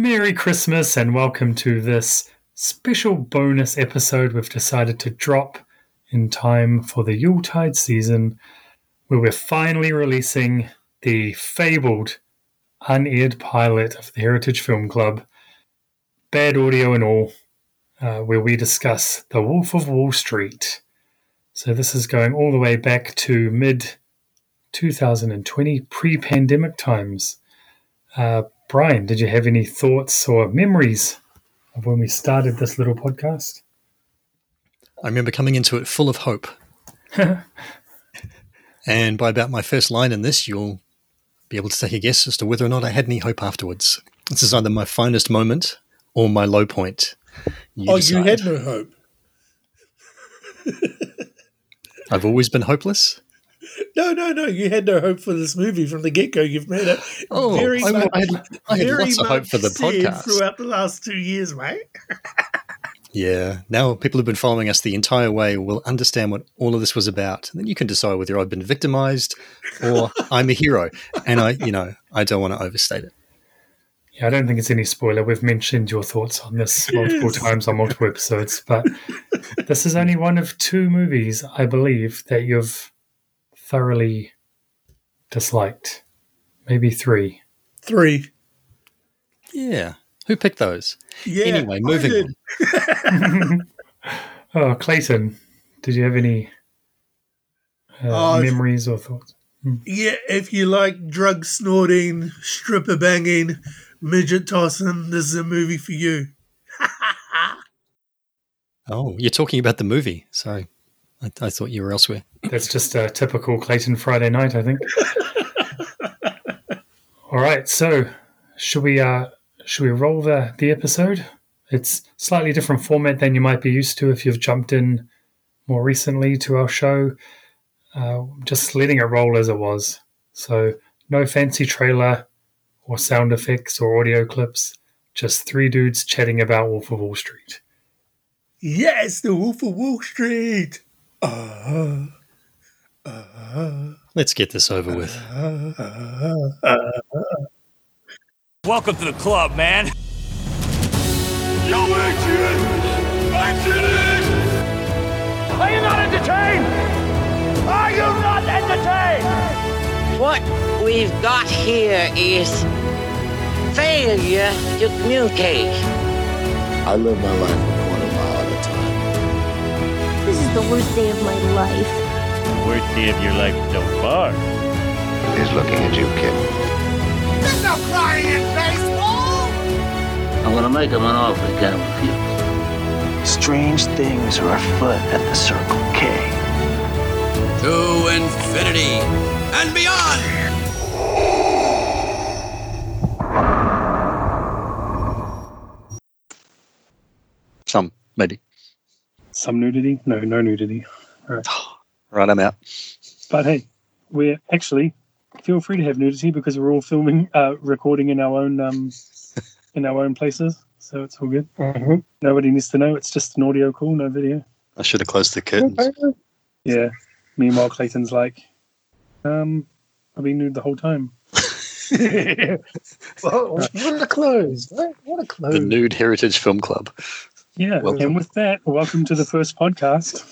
Merry Christmas and welcome to this special bonus episode we've decided to drop in time for the Yuletide season, where we're finally releasing the fabled unaired pilot of the Heritage Film Club, bad audio and all, uh, where we discuss The Wolf of Wall Street. So this is going all the way back to mid 2020, pre pandemic times. Uh, Brian, did you have any thoughts or memories of when we started this little podcast? I remember coming into it full of hope. and by about my first line in this, you'll be able to take a guess as to whether or not I had any hope afterwards. This is either my finest moment or my low point. You oh, decide. you had no hope. I've always been hopeless. No, no, no. You had no hope for this movie from the get go. You've made it oh, very I, much, I had, I had lots of hope for the podcast throughout the last two years, mate. yeah. Now people who have been following us the entire way will understand what all of this was about. And then you can decide whether I've been victimized or I'm a hero. And I, you know, I don't want to overstate it. Yeah, I don't think it's any spoiler. We've mentioned your thoughts on this multiple times on multiple episodes, but this is only one of two movies, I believe, that you've thoroughly disliked? Maybe three. Three. Yeah. Who picked those? Yeah, anyway, moving on. oh, Clayton, did you have any uh, uh, memories or thoughts? Hmm. Yeah, if you like drug snorting, stripper banging, midget tossing, this is a movie for you. oh, you're talking about the movie. Sorry. I, I thought you were elsewhere. That's just a typical Clayton Friday night, I think. All right, so should we uh, should we roll the the episode? It's slightly different format than you might be used to if you've jumped in more recently to our show. Uh, just letting it roll as it was. So no fancy trailer or sound effects or audio clips. Just three dudes chatting about Wolf of Wall Street. Yes, the Wolf of Wall Street. Uh, uh, Let's get this over with. Welcome to the club, man. Yo, Adrian! Adrian! Are you not entertained? Are you not entertained? What we've got here is failure to communicate. I live my life this is the worst day of my life. The worst day of your life so far. He's looking at you, kid. There's no crying in baseball! I'm gonna make him an offer he can't refuse. Strange things are afoot at the Circle K. To infinity and beyond! Some, maybe. Some nudity? No, no nudity. All right. right, I'm out. But hey, we're actually feel free to have nudity because we're all filming, uh, recording in our own um, in our own places, so it's all good. Mm-hmm. Nobody needs to know. It's just an audio call, no video. I should have closed the curtains. Yeah. Meanwhile, Clayton's like, um, I've been nude the whole time. well, what a close! What a close! The Nude Heritage Film Club. Yeah, welcome. and with that, welcome to the first podcast.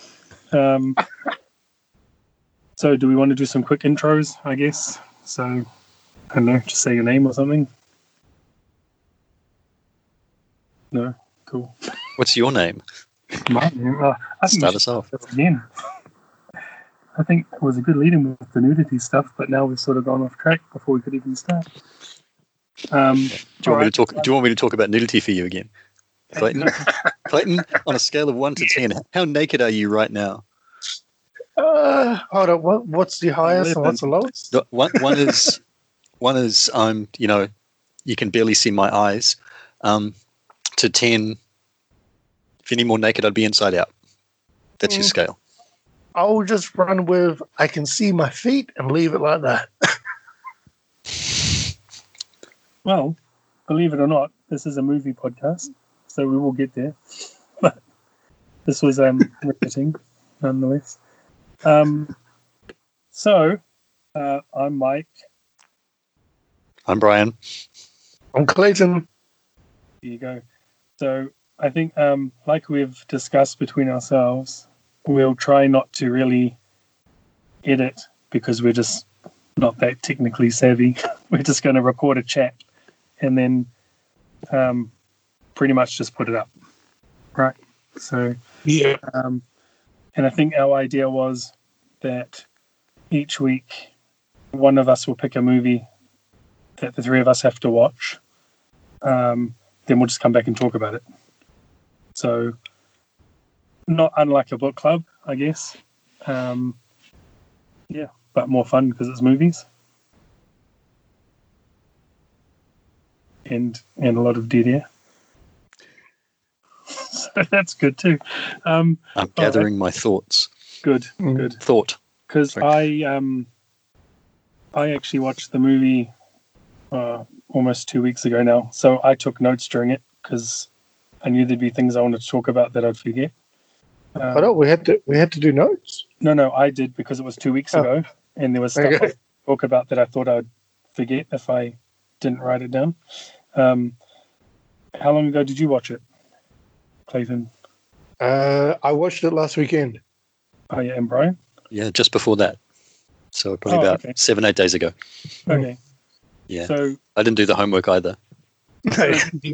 Um, so, do we want to do some quick intros? I guess. So, I don't know, just say your name or something. No, cool. What's your name? My name. Uh, I Start us off again. I think it was a good lead-in with the nudity stuff, but now we've sort of gone off track before we could even start. Um, do, you want right, me to talk, do you want me to talk about nudity for you again? Clayton, Clayton, on a scale of one to ten, how naked are you right now? Uh, hold on. What, what's the highest and what's the lowest? One, one is one is um, you know, you can barely see my eyes. Um, to ten, if any more naked, I'd be inside out. That's mm. your scale. I'll just run with I can see my feet and leave it like that. well, believe it or not, this is a movie podcast so we will get there. But this was um, riveting, nonetheless. Um, so uh, I'm Mike. I'm Brian. I'm Clayton. There you go. So I think, um, like we've discussed between ourselves, we'll try not to really edit because we're just not that technically savvy. we're just going to record a chat and then um, pretty much just put it up. Right. So, Yeah. um, and I think our idea was that each week one of us will pick a movie that the three of us have to watch. Um, then we'll just come back and talk about it. So, not unlike a book club, I guess. Um, yeah, but more fun because it's movies. And and a lot of dead air. So that's good too. Um, I'm gathering my thoughts. good, good. Thought. because I um I actually watched the movie uh, almost two weeks ago now, so I took notes during it because I knew there'd be things I wanted to talk about that I'd forget. Um, I don't. We had to. We had to do notes. No, no, I did because it was two weeks Oh. ago, and there was stuff Okay. I talk about that I thought I'd forget if I didn't write it down. Um, how long ago did you watch it, Clayton? Uh, I watched it last weekend. Oh yeah, and Brian. Yeah, just before that. So probably Oh, about okay. seven, eight days ago. Okay, Yeah. so I didn't do the homework either.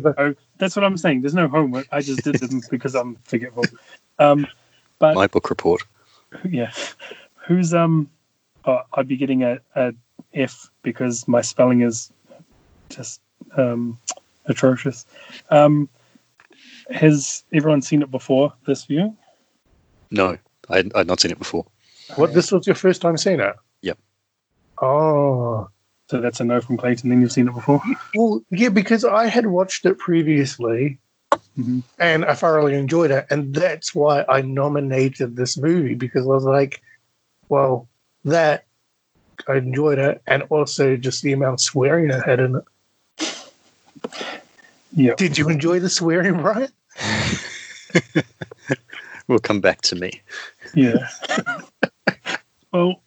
Oh, that's what I'm saying. There's no homework. I just did them because I'm forgetful. Um, but My book report. yeah, who's um? Oh, I'd be getting a, a F because my spelling is just um atrocious. Um, has everyone seen it before this viewing? No, I had, I'd not seen it before. What? This was your first time seeing it? Yep. Oh. So that's a no from Clayton. Then you've seen it before. Well, yeah, because I had watched it previously Mhm. and I thoroughly enjoyed it. And that's why I nominated this movie because I was like, well, that I enjoyed it. And also just the amount of swearing it had in it. Yeah. Did you enjoy the swearing, Brian? Will come back to me. Yeah. well,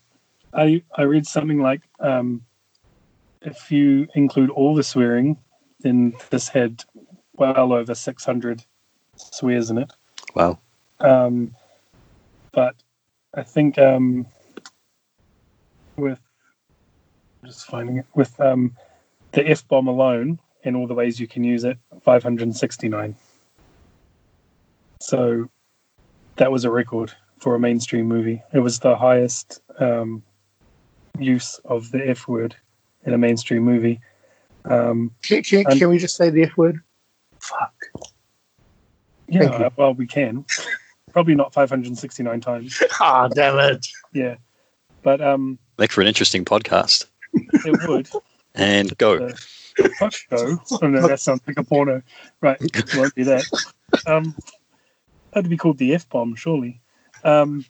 I I read something like um, if you include all the swearing, then this had well over six hundred swears in it. Wow. Um, but I think um, with just finding it with um, the F bomb alone and all the ways you can use it, five hundred sixty nine. So that was a record for a mainstream movie. It was the highest um, use of the F word in a mainstream movie. Um, Can, can, And- can we just say the F word? Fuck. Yeah, you. well, we can. Probably not 569 times. Ah, damn it. Yeah, but um, Make for an interesting podcast. it would. And go. Uh, fuck go. Oh no, that sounds like a porno. Right, won't be that. Um, that'd be called the F bomb, surely. Um,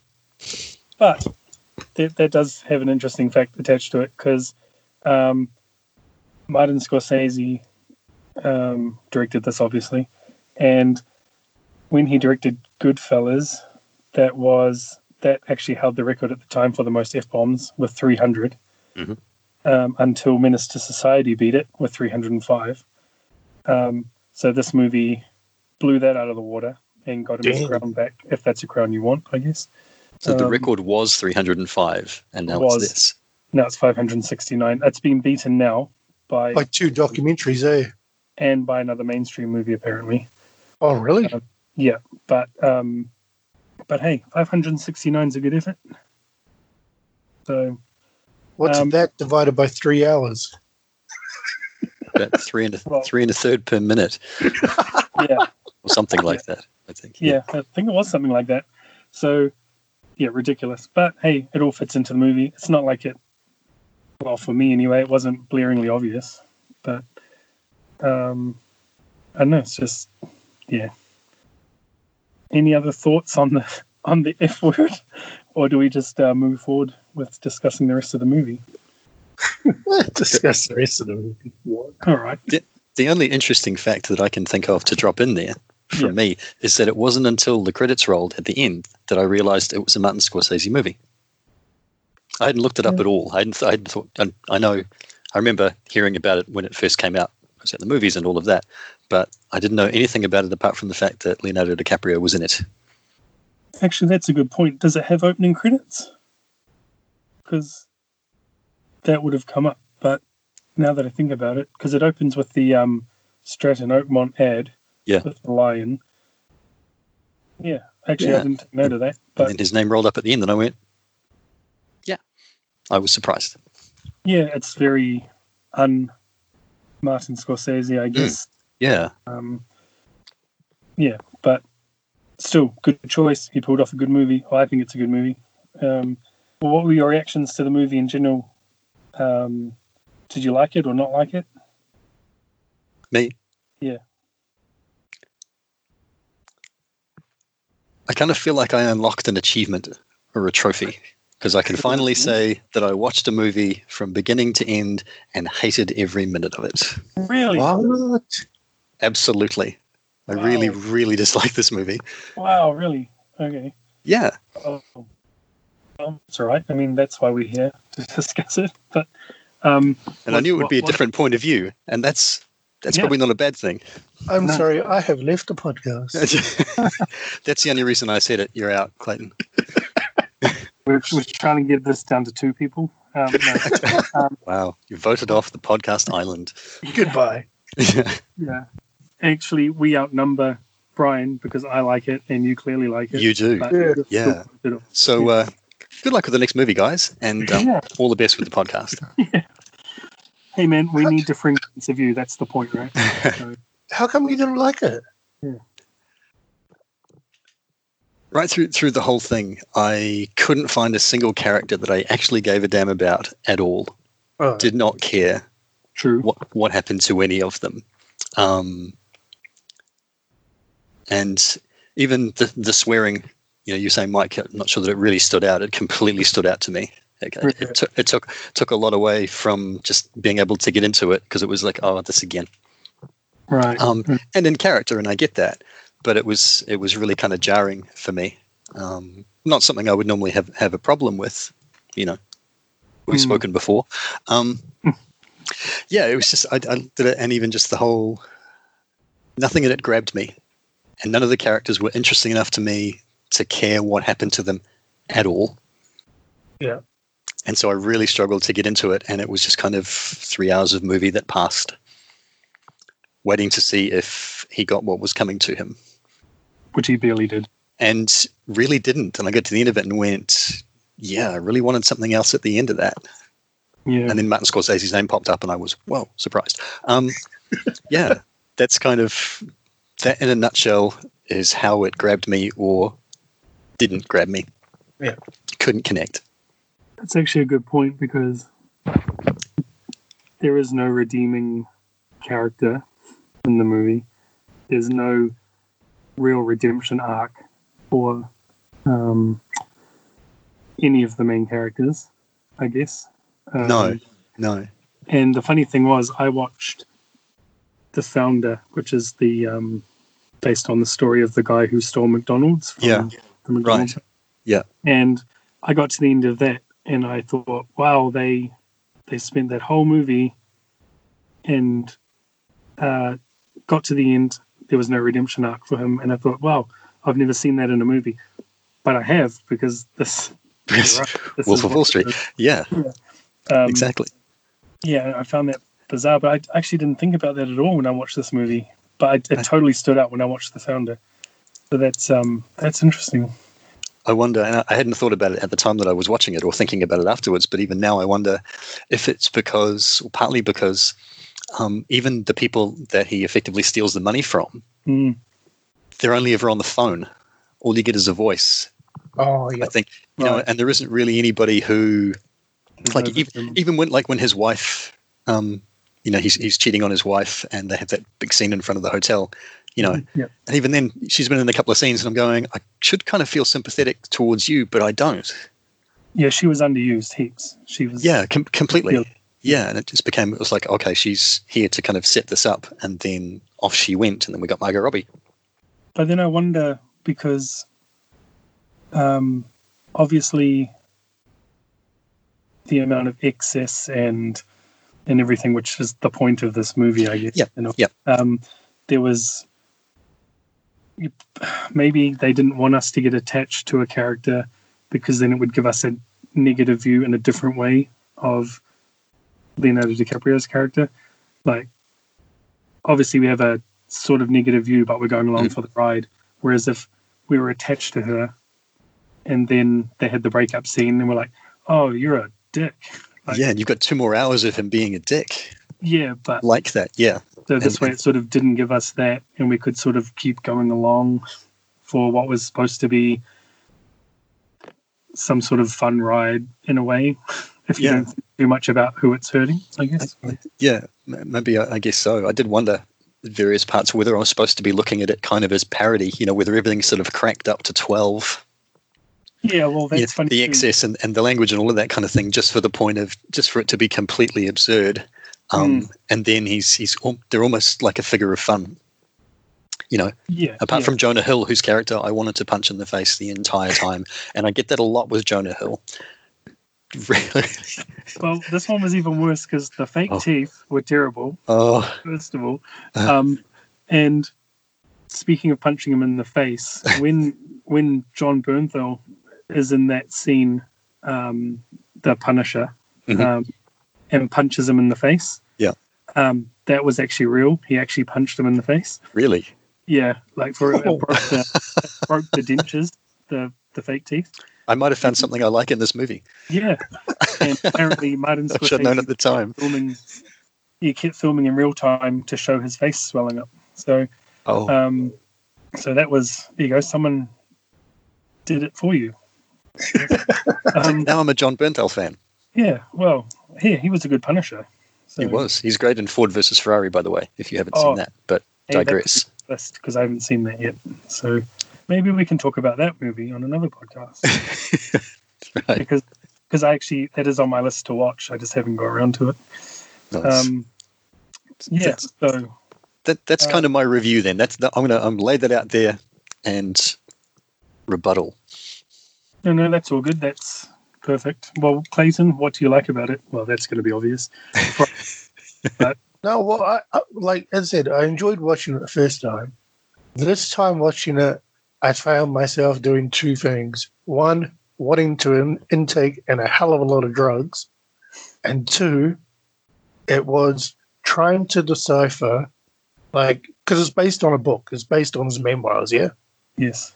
but that, that does have an interesting fact attached to it because um, Martin Scorsese um, directed this, obviously, and when he directed Goodfellas, that was that actually held the record at the time for the most f bombs with 300 Mhm. Um, until Menace II Society beat it with 305. Um, so this movie blew that out of the water and got him his crown back, if that's a crown you want, I guess. So the Um, record was 305, and now was. it's this. Now it's 569. It's been beaten now by Like two documentaries, eh? and by another mainstream movie apparently. Oh, really? Yeah, but um, but hey, 569 is a good effort. So What's um, that divided by three hours? About three and a, Well- three and a third per minute, yeah, or something like that. I think. yeah, I think it was something like that. So yeah, ridiculous. But hey, it all fits into the movie. It's not like it. Well, for me anyway, it wasn't blaringly obvious, but um, I don't know. It's just yeah. Any other thoughts on the on the F word, or do we just uh, move forward with discussing the rest of the movie? Discuss the rest of the movie. What? All right. The only interesting fact that I can think of to drop in there for Yeah. me is that it wasn't until the credits rolled at the end that I realized it was a Martin Scorsese movie. I hadn't looked it up at all. I hadn't, I hadn't thought. I, I know. I remember hearing about it when it first came out I was at the movies and all of that, but I didn't know anything about it apart from the fact that Leonardo DiCaprio was in it. Actually, that's a good point. Does it have opening credits? Because that would have come up. But now that I think about it, because it opens with the um, Stratton Oakmont ad Yeah. with the lion. Yeah, actually, Yeah. I didn't take note of that. And But then his name rolled up at the end, and I went, "Yeah." I was surprised. yeah, it's very un Martin Scorsese, I guess. Yeah, Um, yeah, but still, good choice. He pulled off a good movie. Well, I think it's a good movie. Um, well, what were your reactions to the movie in general? Um, did you like it or not like it? me. Yeah. I kind of feel like I unlocked an achievement or a trophy because I can finally say that I watched a movie from beginning to end and hated every minute of it. Really? What? Absolutely. I really, really dislike this movie. Wow, really? Okay. Yeah. Oh, well, it's all right. I mean, that's why we're here to discuss it. But um, And I knew it would be a what- what- different point of view, and that's that's Yeah. probably not a bad thing. I'm No. sorry, I have left the podcast. that's the only reason I said it. You're out, Clayton. We're, we're trying to get this down to two people. Um, no. um, Wow, you voted off the podcast island. Goodbye. yeah. yeah. Actually, we outnumber Brian because I like it and you clearly like it. you do. Yeah. Yeah. So uh, good luck with the next movie, guys, and um, Yeah. all the best with the podcast. Hey, man, we need different points of view. That's the point, right? So, How come you didn't like it? right through through the whole thing, I couldn't find a single character that I actually gave a damn about at all. Oh, Did not care true. what what happened to any of them. Um, and even the the swearing, you know, you're saying Mike, I'm not sure that it really stood out. It completely stood out to me. It, it, took it took took a lot away from just being able to get into it because it was like, oh, this again. Right. um, and in character, and I get that, but it was it was really kind of jarring for me. Um, not something I would normally have have a problem with, you know. We've Mm. spoken before. Um, yeah, it was just I, I did it, and even just the whole nothing in it grabbed me, and none of the characters were interesting enough to me to care what happened to them at all. Yeah. And so I really struggled to get into it, and it was just kind of three hours of movie that passed waiting to see if he got what was coming to him Which he barely did. and really didn't. And I got to the end of it and went, yeah, I really wanted something else at the end of that. Yeah. And then Martin Scorsese's name popped up and I was, whoa, surprised. Um, yeah, that's kind of, that in a nutshell is how it grabbed me or didn't grab me. Yeah. Couldn't connect. That's actually a good point because there is no redeeming character in the movie. There's no real redemption arc for um, any of the main characters, I guess. Um, No, no. And the funny thing was, I watched The Founder, which is the um, based on the story of the guy who stole McDonald's. From Yeah. The McDonald's Right. Yeah. and I got to the end of that, and I thought, wow, they they spent that whole movie, and uh, got to the end. There was no redemption arc for him, and I thought, wow, I've never seen that in a movie, but I have because this. Yes. this Wolf of Wall Street. Yeah, Um, exactly. Yeah, I found that bizarre, but I actually didn't think about that at all when I watched this movie. But it totally stood out when I watched The Founder. So that's um that's interesting. I wonder, and I- I hadn't thought about it at the time that I was watching it or thinking about it afterwards, but even now I wonder if it's because, or partly because, um, even the people that he effectively steals the money from, Mm. they're only ever on the phone. All you get is a voice. Oh, yeah. I think, you know, and there isn't really anybody who, like, even, even when, like, when his wife, um, you know, he's, he's cheating on his wife and they have that big scene in front of the hotel, you know, Yeah. and even then, she's been in a couple of scenes, and I'm going, I should kind of feel sympathetic towards you, but I don't. Yeah, she was underused heaps. She was Yeah, com- completely. Yeah. Yeah. and it just became, it was like, okay, she's here to kind of set this up, and then off she went, and then we got Margot Robbie. But then I wonder because um, obviously the amount of excess and and everything, which is the point of this movie, I guess. Yeah. You know? Yeah. Um, there was maybe they didn't want us to get attached to a character because then it would give us a negative view in a different way of Leonardo DiCaprio's character. Like, obviously, we have a sort of negative view, but we're going along mm. for the ride. Whereas if we were attached to her and then they had the breakup scene and we're like, oh, you're a dick. Like, yeah, and you've got two more hours of him being a dick yeah, but like that. Yeah. So this way it sort of didn't give us that and we could sort of keep going along for what was supposed to be some sort of fun ride in a way if you Yeah. don't think too much about who it's hurting i guess Yeah, maybe I, I guess so. I did wonder various parts whether I was supposed to be looking at it kind of as parody, you know, whether everything's sort of cracked up to 12, yeah well that's you know, funny the too. excess and, and the language and all of that kind of thing, just for the point of, just for it to be completely absurd. Um, Mm. And then he's he's they're almost like a figure of fun. You know, yeah apart yeah. from Jonah Hill, whose character I wanted to punch in the face the entire time. and I get that a lot with Jonah Hill. Really? well this one was even worse because the fake Oh. teeth were terrible Oh, first of all Uh. um and speaking of punching him in the face when when jon bernthal is in that scene um the punisher Mhm. um and punches him in the face Yeah. um that was actually real he actually punched him in the face really? yeah like for Oh. broke the, broke the dentures the the fake teeth I might have found something I like in this movie. yeah and apparently martin I should known at the time. filming he kept filming in real time to show his face swelling up so Oh, um so that was there you go someone did it for you um, now I'm a Jon Bernthal fan. yeah well yeah he was a good punisher so, He was. He's great in Ford versus Ferrari, by the way, if you haven't Oh, seen that. But hey, digress. because i haven't seen that yet so maybe we can talk about that movie on another podcast right. because because i actually that is on my list to watch i just haven't got around to it Nice. um yeah That's- so that, that's uh, kind of my review then. That's the, I'm gonna I'm lay that out there and rebuttal. No, no, that's all good. That's perfect. Well, Clayton, what do you like about it? Well, that's going to be obvious. No, well, I, I, like as I said, I enjoyed watching it the first time. This time watching it, I found myself doing two things. One, wanting to in, intake and a hell of a lot of drugs. And two, it was trying to decipher, like, because it's based on a book, it's based on his memoirs, yeah? Yes.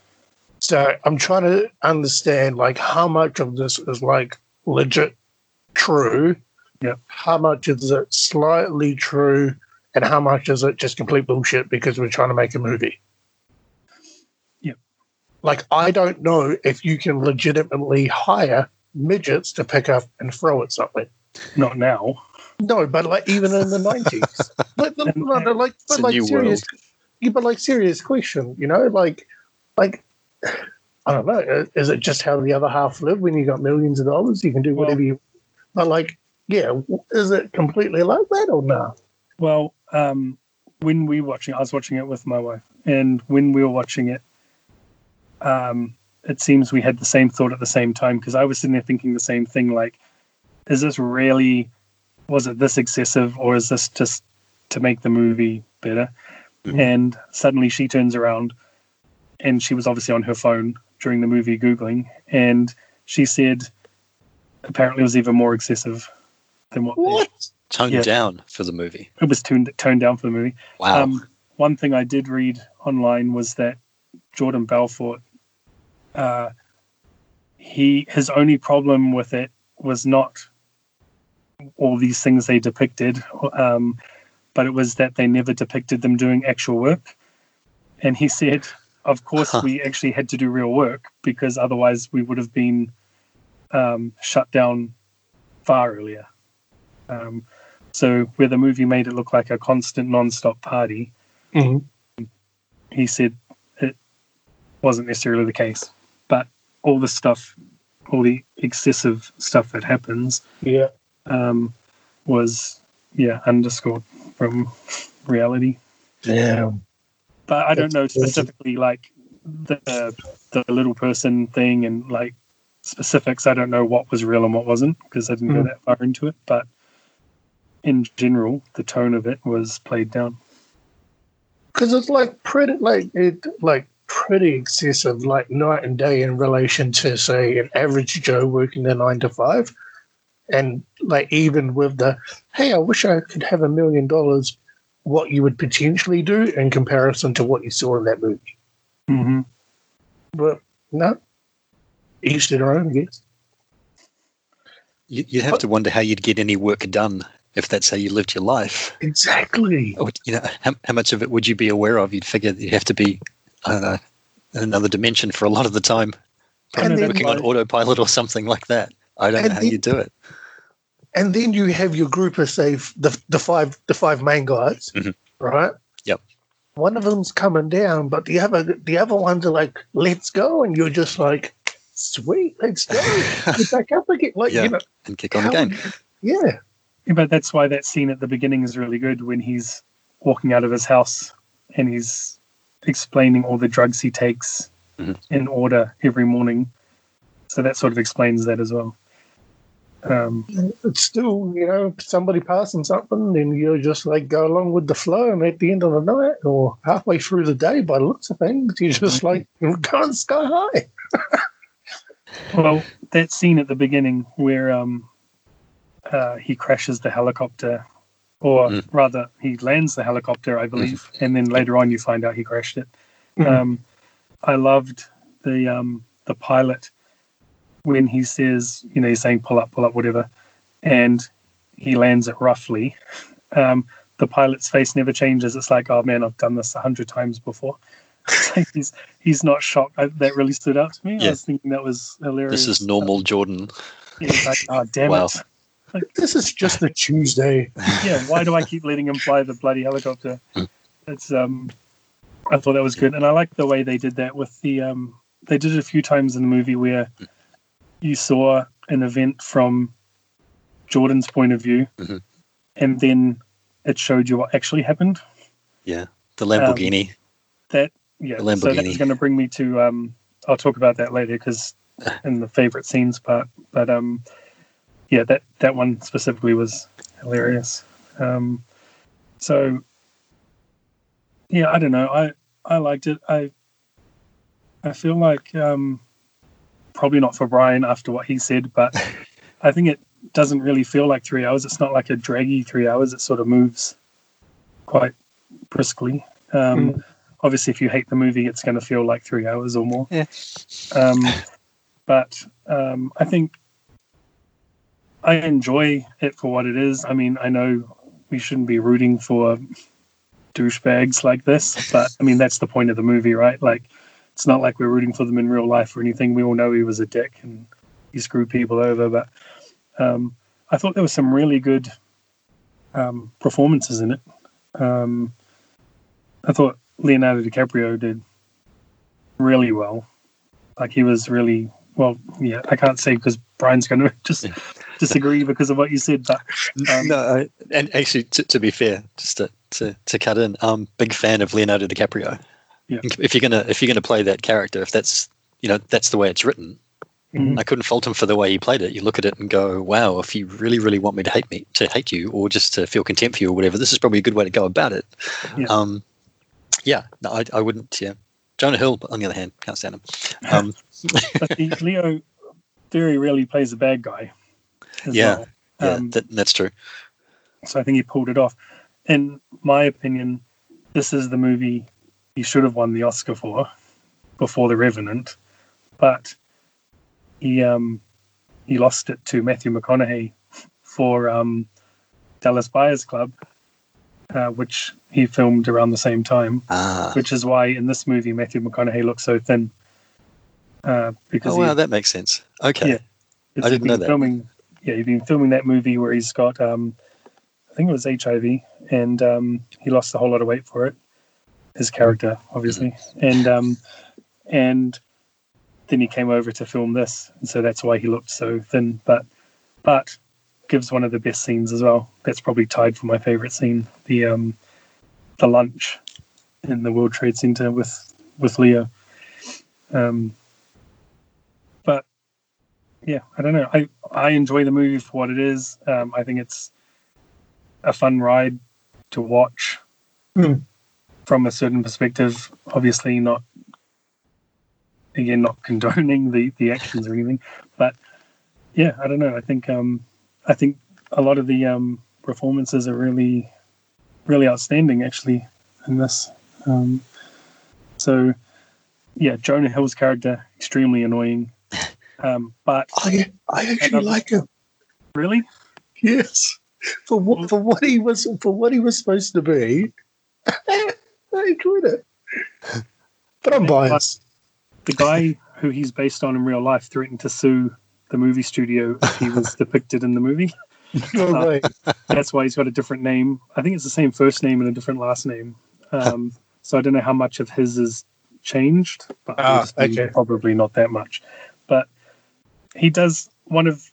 So I'm trying to understand, like, how much of this is, like, legit true Yep. how much is it slightly true and how much is it just complete bullshit because we're trying to make a movie Yep. like i don't know if you can legitimately hire midgets to pick up and throw at something Not now. no but like even in the 90s like, no, like but like serious yeah, but like serious question you know like like i don't know is it just how the other half live when you got millions of dollars you can do Well- whatever you but like yeah is it completely like that or not Well, um, when we were watching, I was watching it with my wife, and when we were watching it, um, it seems we had the same thought at the same time because I was sitting there thinking the same thing. Like, is this really? Was it this excessive, or is this just to make the movie better? And suddenly she turns around, and she was obviously on her phone during the movie googling, and she said, apparently, it was even more excessive than what, they- Toned Yeah. down for the movie. it was tuned toned down for the movie. Wow. Um, one thing I did read online was that Jordan Belfort, uh, he his only problem with it was not all these things they depicted, um, but it was that they never depicted them doing actual work. And he said, of course, Huh. we actually had to do real work because otherwise we would have been um, shut down far earlier. Um, so where the movie made it look like a constant non-stop party, Mhm. he said it wasn't necessarily the case. But all the stuff, all the excessive stuff that happens, yeah um, was yeah underscored from reality. damn But I don't know specifically like the the little person thing and like specifics. I don't know what was real and what wasn't because I didn't go Mm. that far into it. But in general, the tone of it was played down. Because it's like pretty, like it, like pretty excessive, like night and day in relation to say an average Joe working a nine to five, and like even with the hey, I wish I could have a million dollars, what you would potentially do in comparison to what you saw in that movie. Mm-hmm. But no, each to their own, I guess. You, you'd have to wonder how you'd get any work done if that's how you lived your life. Exactly. Or, You know, how, how much of it would you be aware of? You'd figure that you'd have to be, I don't know, in another dimension for a lot of the time, And then, working on like- autopilot or something like that. I don't know how then- you do it. And then you have your group of say the the five the five main guys, Mhm. right? Yep. One of them's coming down, but the other the other ones are like, "Let's go," and you're just like, "Sweet, let's go." Get back up again, like Yeah. you know, And kick on how- again. yeah. Yeah, but that's why that scene at the beginning is really good when he's walking out of his house and he's explaining all the drugs he takes Mhm. in order every morning. So that sort of explains that as well. Um, It's still, you know, somebody passing something, and you're just like go along with the flow, and at the end of the night or halfway through the day, by the looks of things, you're just like going sky high. well, that scene at the beginning where um, uh, he crashes the helicopter, or Mm. rather, he lands the helicopter, I believe, and then later on you find out he crashed it. Mhm. Um, I loved the um, the pilot when he says, you know, he's saying pull up, pull up, whatever, and he lands it roughly. Um, the pilot's face never changes. It's like, oh man, I've done this a hundred times before. Like he's he's not shocked. I, that really stood out to me. Yeah. I was thinking that was hilarious. This is normal Jordan. He's like, oh damn Wow. it. This is just a Tuesday. Yeah, why do I keep letting him fly the bloody helicopter? It's um I thought that was good. And I like the way they did that with the um they did it a few times in the movie where you saw an event from Jordan's point of view Mhm. and then it showed you what actually happened. Yeah. The Lamborghini. That yeah, The so that's going to bring me to um I'll talk about that later because in the favorite scenes part, but um yeah, that that one specifically was hilarious. Um so yeah, I don't know. I I liked it. I I feel like um probably not for Brian after what he said, but I think it doesn't really feel like 3 hours. It's not like a draggy 3 hours. It sort of moves quite briskly. Um obviously if you hate the movie it's going to feel like 3 hours or more. Yeah. Um but um I think I enjoy it for what it is. I mean, I know we shouldn't be rooting for douchebags like this, but I mean that's the point of the movie, right? Like it's not like we're rooting for them in real life or anything. We all know he was a dick and he screwed people over, but um, I thought there was some really good um, performances in it. Um, I thought Leonardo DiCaprio did really well. Like he was really well. Yeah, I can't say because Brian's going to just disagree because of what you said, but um, no, I, and actually, to, to be fair, just to, to, to cut in, I'm big fan of Leonardo DiCaprio. Yeah. If you're gonna if you're gonna play that character, if that's you know that's the way it's written, Mhm. I couldn't fault him for the way he played it. You look at it and go, "Wow, if you really really want me to hate me, to hate you, or just to feel contempt for you, or whatever, this is probably a good way to go about it." Yeah. Um, yeah, no, I, I wouldn't. Yeah, Jonah Hill, on the other hand, can't stand him. Um, but the, Leo very rarely plays a bad guy. yeah, well. yeah, Um, that, that's true. so I think he pulled it off. In my opinion, this is the movie he should have won the Oscar for before The Revenant, but he um he lost it to Matthew McConaughey for um, Dallas Buyers Club, uh, which he filmed around the same time. Ah, Which is why in this movie Matthew McConaughey looks so thin. Uh, because oh he, wow, that makes sense. Okay, Yeah. I didn't know that. Filming, yeah, he'd been filming that movie where he's got, um, I think it was HIV, and um, he lost a whole lot of weight for it. His character, obviously, Mm-hmm. and um, and then he came over to film this, and so that's why he looked so thin. But but gives one of the best scenes as well. That's probably tied for my favorite scene, the um, the lunch in the World Trade Center with with Leo. Um, but yeah, I don't know. I I enjoy the movie for what it is. Um, I think it's a fun ride to watch Hmm. From a certain perspective. Obviously, not again not condoning the the actions or anything, but yeah, I don't know. I think um, I think a lot of the um, performances are really really outstanding actually in this. Um, so yeah, Jonah Hill's character extremely annoying, um, but I I actually Another- like him. really Yes, for what for what he was for what he was supposed to be. I enjoyed it, but I'm biased. the guy who he's based on in real life threatened to sue the movie studio if he was depicted in the movie. No way. That's why he's got a different name. I think it's the same first name and a different last name. Um, so I don't know how much of his is changed, but Ah, okay. probably not that much. But he does one of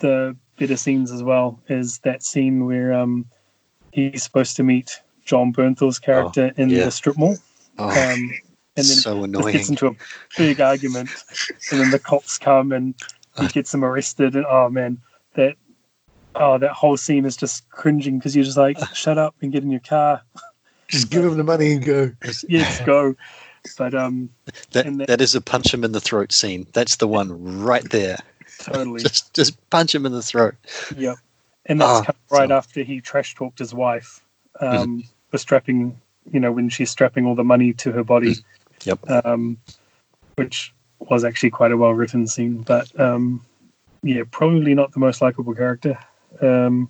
the better scenes as well is that scene where um, he's supposed to meet Jon Bernthal's character in yeah. the strip mall. Oh, Um, and then so just annoying. gets into a big argument, and then the cops come and he gets him arrested. And oh man, that oh that whole scene is just cringing because you're just like, shut up and get in your car, Just give him the money and go. yes, go. But um, That, that- that is a punch him in the throat scene. That's the one right there. totally, Just just punch him in the throat. yep. And that's come right so- after he trash talked his wife um, for strapping, you know, when she's strapping all the money to her body. Yep. um, which was actually quite a well written scene. But um, yeah, probably not the most likable character. Um,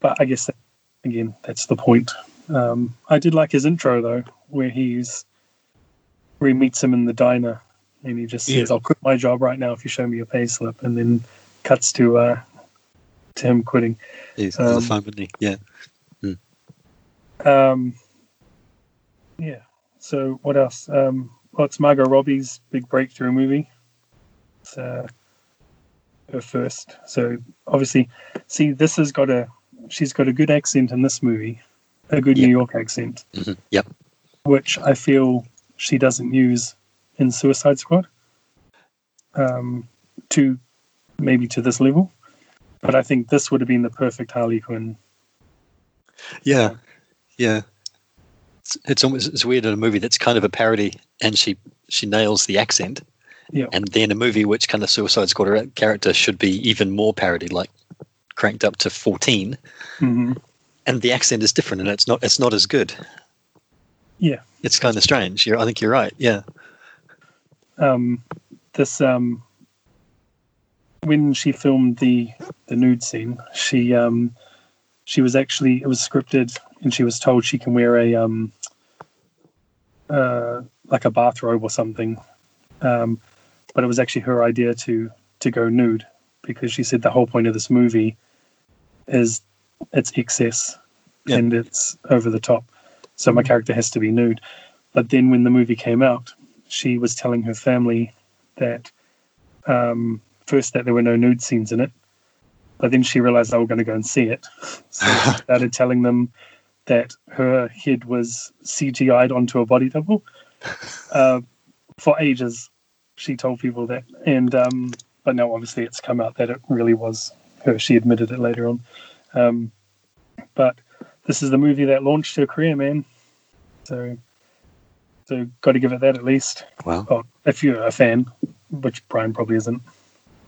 but I guess that, again, that's the point. Um, I did like his intro though, where he's where he meets him in the diner, and he just says, Yeah. "I'll quit my job right now if you show me your pay slip," and then cuts to uh, to him quitting. He's Um, the fun, he? Yeah. Um, yeah. So what else? Um, well, it's Margot Robbie's big breakthrough movie. It's uh, her first. So obviously, see, this has got a she's got a good accent in this movie, a good Yeah. New York accent, Mhm. Yep. which I feel she doesn't use in Suicide Squad. Um, to maybe to this level, but I think this would have been the perfect Harley Quinn. Yeah. Yeah. It's, it's almost it's weird in a movie that's kind of a parody and she she nails the accent. Yeah. And then a movie which kind of Suicide Squad character should be even more parody, like cranked up to fourteen, hmm and the accent is different and it's not it's not as good. Yeah. It's kind of strange. You're, I think you're right. Yeah. um, this um, when she filmed the the nude scene, she um, she was actually it was scripted, and she was told she can wear a um, uh, like a bathrobe or something, um, but it was actually her idea to to go nude because she said the whole point of this movie is it's excess Yeah. and it's over the top, so my character has to be nude. But then when the movie came out, she was telling her family that um, first that there were no nude scenes in it, but then she realized they were going to go and see it. So she started telling them that her head was CGI'd onto a body double. Uh, for ages, she told people that, and um, but now obviously it's come out that it really was her. She admitted it later on. Um, but this is the movie that launched her career, man. So, so got to give it that at least. Wow. Well, if you're a fan, which Brian probably isn't,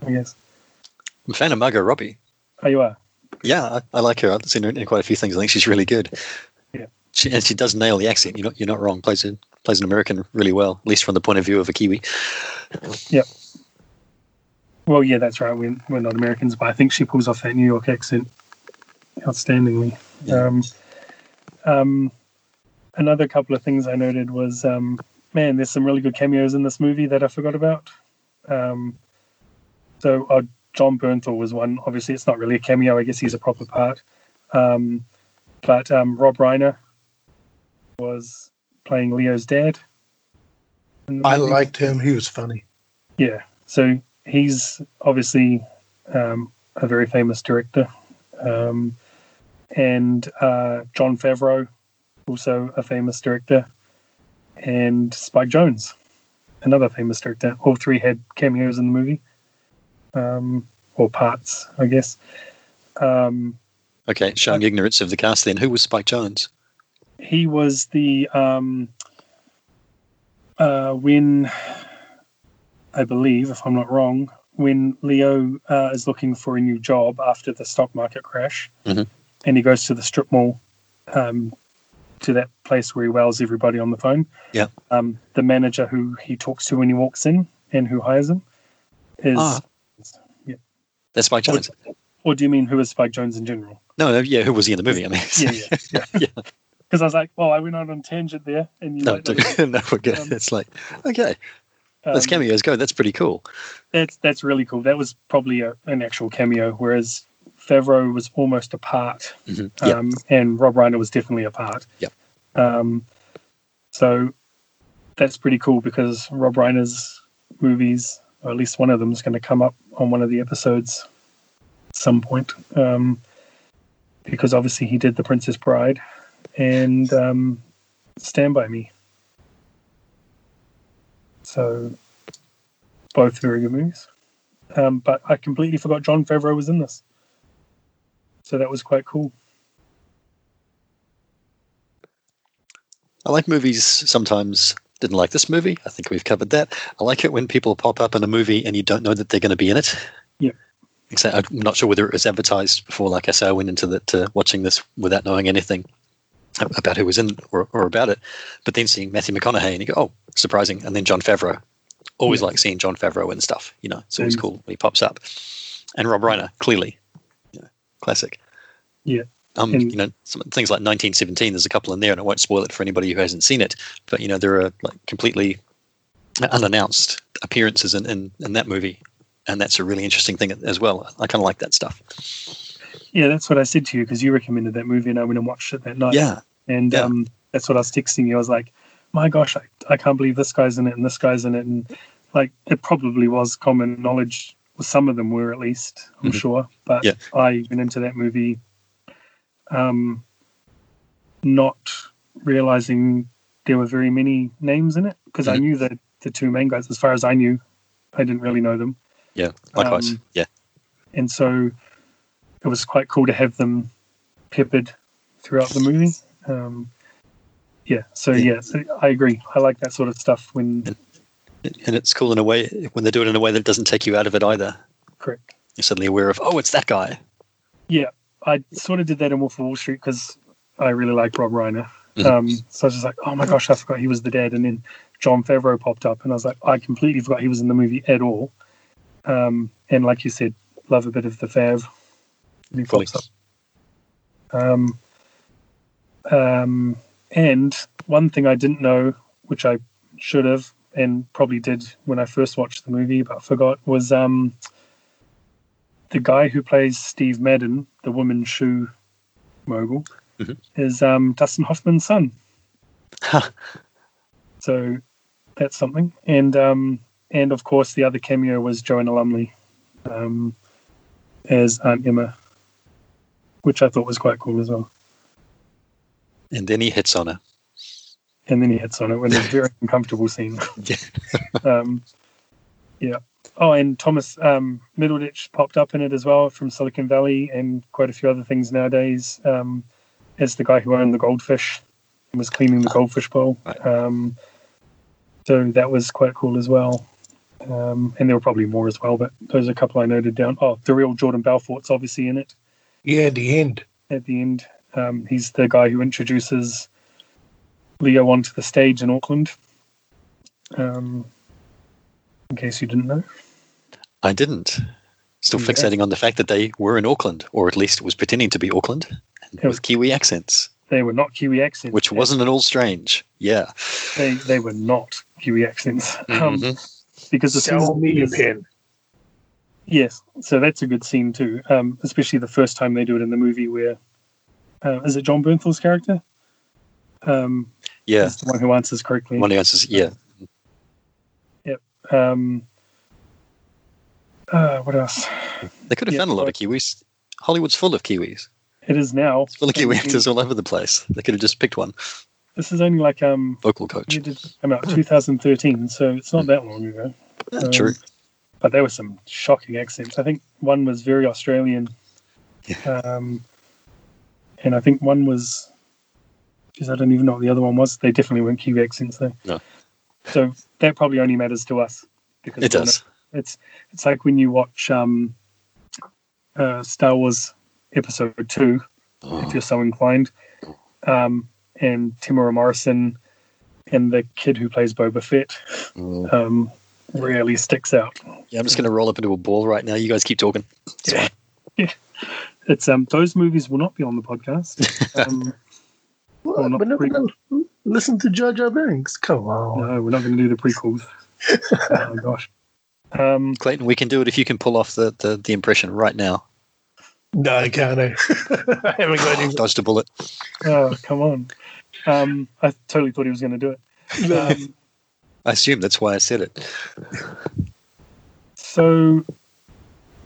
I guess. I'm a fan of Margot Robbie. Oh, you are. Yeah, I, I like her. I've seen her in quite a few things. I think she's really good. Yeah. She, and she does nail the accent. You're not, you're not wrong. Plays plays an American really well, at least from the point of view of a Kiwi. Yep. Well, yeah, that's right. We're, we're not Americans, but I think she pulls off that New York accent outstandingly. Yeah. Um, um, another couple of things I noted was, um, man, there's some really good cameos in this movie that I forgot about. Um, so, uh, Jon Bernthal was one. Obviously, it's not really a cameo. I guess he's a proper part. Um, but um, Rob Reiner was playing Leo's dad. I movie. liked him. He was funny. Yeah. So he's obviously um, a very famous director. Um, and uh, Jon Favreau, also a famous director. And Spike Jonze, another famous director. All three had cameos in the movie, um, or parts, I guess. Um, Okay, showing ignorance of the cast. Then who was Spike Jonze? He was the um, uh, when I believe, if I'm not wrong, when Leo uh, is looking for a new job after the stock market crash, Mhm. and he goes to the strip mall, um, to that place where he wails everybody on the phone. Yeah. Um, the manager who he talks to when he walks in and who hires him is. Ah. That's Spike Jonze. Or do you mean who is Spike Jonze in general? No, no, yeah. Who was he in the movie? I mean, Yeah, yeah, yeah. yeah. Because I was like, well, I went on a tangent there, and you No, like, do- no, we're good. it's like okay, Um, cameos go. That's pretty cool. That's that's really cool. That was probably a, an actual cameo, whereas Favreau was almost a part, Mhm. Yeah. um, and Rob Reiner was definitely a part. Yep. Um, so that's pretty cool because Rob Reiner's movies, or at least one of them, is going to come up on one of the episodes at some point. Um, because obviously he did The Princess Bride and um, Stand By Me. So both very good movies. Um, but I completely forgot Jon Favreau was in this. So that was quite cool. I like movies sometimes. Didn't like this movie. I think we've covered that. I like it when people pop up in a movie and you don't know that they're going to be in it. Yeah. Except I'm not sure whether it was advertised before. Like I say, I went into that uh, watching this without knowing anything about who was in or, or about it. But then seeing Matthew McConaughey and you go, oh, surprising. And then Jon Favreau. Always Yeah. like seeing Jon Favreau and stuff. You know, it's always Mm. cool when he pops up. And Rob Reiner, clearly, you know, classic. Yeah. Um, And- you know, some things like 1917. There's a couple in there, and I won't spoil it for anybody who hasn't seen it. But you know, there are like completely unannounced appearances in, in, in that movie, and that's a really interesting thing as well. I kind of like that stuff. Yeah, that's what I said to you because you recommended that movie and I went and watched it that night. Yeah, And Yeah. um, that's what I was texting you. I was like, my gosh, I, I can't believe this guy's in it and this guy's in it. And like, it probably was common knowledge. Well, some of them were at least, I'm Mhm. sure. But Yeah. I went into that movie um, not realizing there were very many names in it because I Mhm. knew that the two main guys, as far as I knew, I didn't really know them. yeah, likewise. Um, yeah, and so it was quite cool to have them peppered throughout the movie. Um, yeah, so Yeah. yeah, so I agree. I like that sort of stuff when and it's cool in a way when they do it in a way that doesn't take you out of it either. correct. You're suddenly aware of, oh, it's that guy. Yeah, I sort of did that in Wolf of Wall Street because I really like Rob Reiner. Mhm. Um, so I was just like, oh my gosh, I forgot he was the dad. And then Jon Favreau popped up, and I was like, I completely forgot he was in the movie at all. Um, and like you said, love a bit of the Fav. And he pops up. Um, um, and one thing I didn't know, which I should have and probably did when I first watched the movie, but forgot, was um, the guy who plays Steve Madden, the woman shoe mogul, Mhm. is um, Dustin Hoffman's son. So that's something. And um, and of course, the other cameo was Joanna Lumley um, as Aunt Emma, which I thought was quite cool as well. And then he hits on her. And then he hits on it when it's a very uncomfortable scene. Yeah. um, yeah. Oh, and Thomas um, Middleditch popped up in it as well from Silicon Valley and quite a few other things nowadays um, as the guy who owned the goldfish and was cleaning the goldfish bowl. Um, so that was quite cool as well. Um, and there were probably more as well, but those are a couple I noted down. Oh, the real Jordan Belfort's obviously in it Yeah, the end. at the end. Um, he's the guy who introduces Leo onto the stage in Auckland. Um, in case you didn't know. I didn't. Still Yeah. fixating on the fact that they were in Auckland, or at least was pretending to be Auckland, and Yeah. with Kiwi accents, They were not Kiwi accents. which wasn't at all strange. Yeah. They they were not Kiwi accents. Um, Mhm. because as soon Sell me a pen. Yes, so that's a good scene too. Um, especially the first time they do it in the movie, where uh, is it Jon Bernthal's character? Um, Yeah. the one who answers correctly. One of the answers, yeah. Um, uh, what else? They could have Yeah, found a lot right. of Kiwis. Hollywood's full of Kiwis. It is now. It's full of Kiwi actors all over the place. They could have just picked one. This is only like um, Vocal coach. did come out 2013, so it's not that long ago. Yeah, Um, True. But there were some shocking accents. I think one was very Australian. Um, and I think one was. Geez, I don't even know what the other one was. They definitely weren't Kiwi accents though. No. So that probably only matters to us because It does. It's it's like when you watch um, uh, Star Wars Episode Two, if you're so inclined, um, and Temuera Morrison and the kid who plays Boba Fett um, really sticks out. Yeah, I'm just going to roll up into a ball right now. You guys keep talking. Yeah, yeah. It's um those movies will not be on the podcast. Um, Well, not we're not gonna listen to Jar Jar Binks. Come on. no, we're not going to do the prequels. oh gosh. Um, Clayton, we can do it if you can pull off the, the, the impression right now. No, I can't. I haven't got any. Dodged a bullet. oh come on. Um, I totally thought he was going to do it. Um, I assume that's why I said it. So,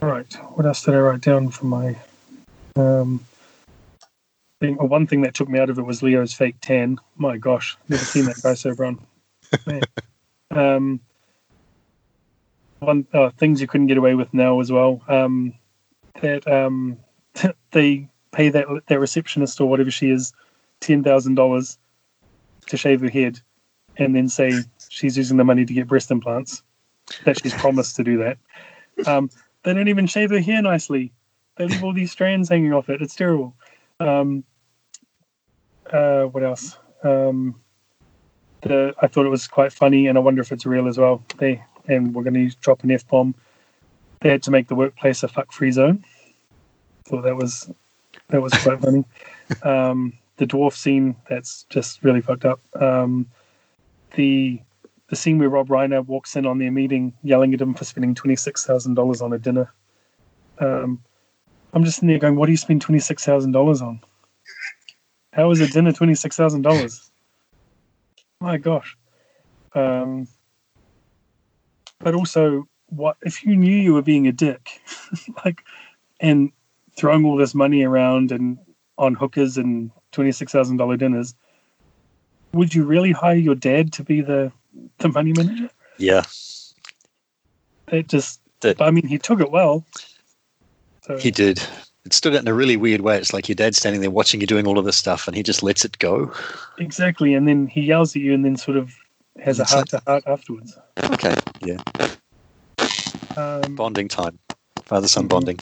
all right, what else did I write down for my um, thing? Oh, one thing that took me out of it was Leo's fake tan. My gosh, never seen that guy so brown. Um, one uh, things you couldn't get away with now as well. Um, that um, they pay that that receptionist or whatever she is ten thousand dollars to shave her head, and then say she's using the money to get breast implants. That she's promised to do that. Um, they don't even shave her hair nicely. They leave all these strands hanging off it. It's terrible. Um, uh, what else? Um, the I thought it was quite funny, and I wonder if it's real as well. They and we're going to drop an f bomb. They had to make the workplace a fuck free zone. Thought that was that was quite funny. Um, the dwarf scene that's just really fucked up. Um, the the scene where Rob Reiner walks in on their meeting, yelling at him for spending twenty six thousand dollars on a dinner. Um, I'm just in there going, "What do you spend twenty six thousand dollars on? How is a dinner twenty six thousand dollars? My gosh!" Um, but also, what if you knew you were being a dick, like, and throwing all this money around and on hookers and twenty six thousand dollar dinners? Would you really hire your dad to be the the money manager? Yeah. It just, That- I mean, he took it well. So, He did. It stood out in a really weird way. It's like your dad standing there watching you doing all of this stuff and he just lets it go. exactly, and then he yells at you, and then sort of has a heart to heart afterwards. Okay. Yeah. Um, Bonding time. Father son bonding.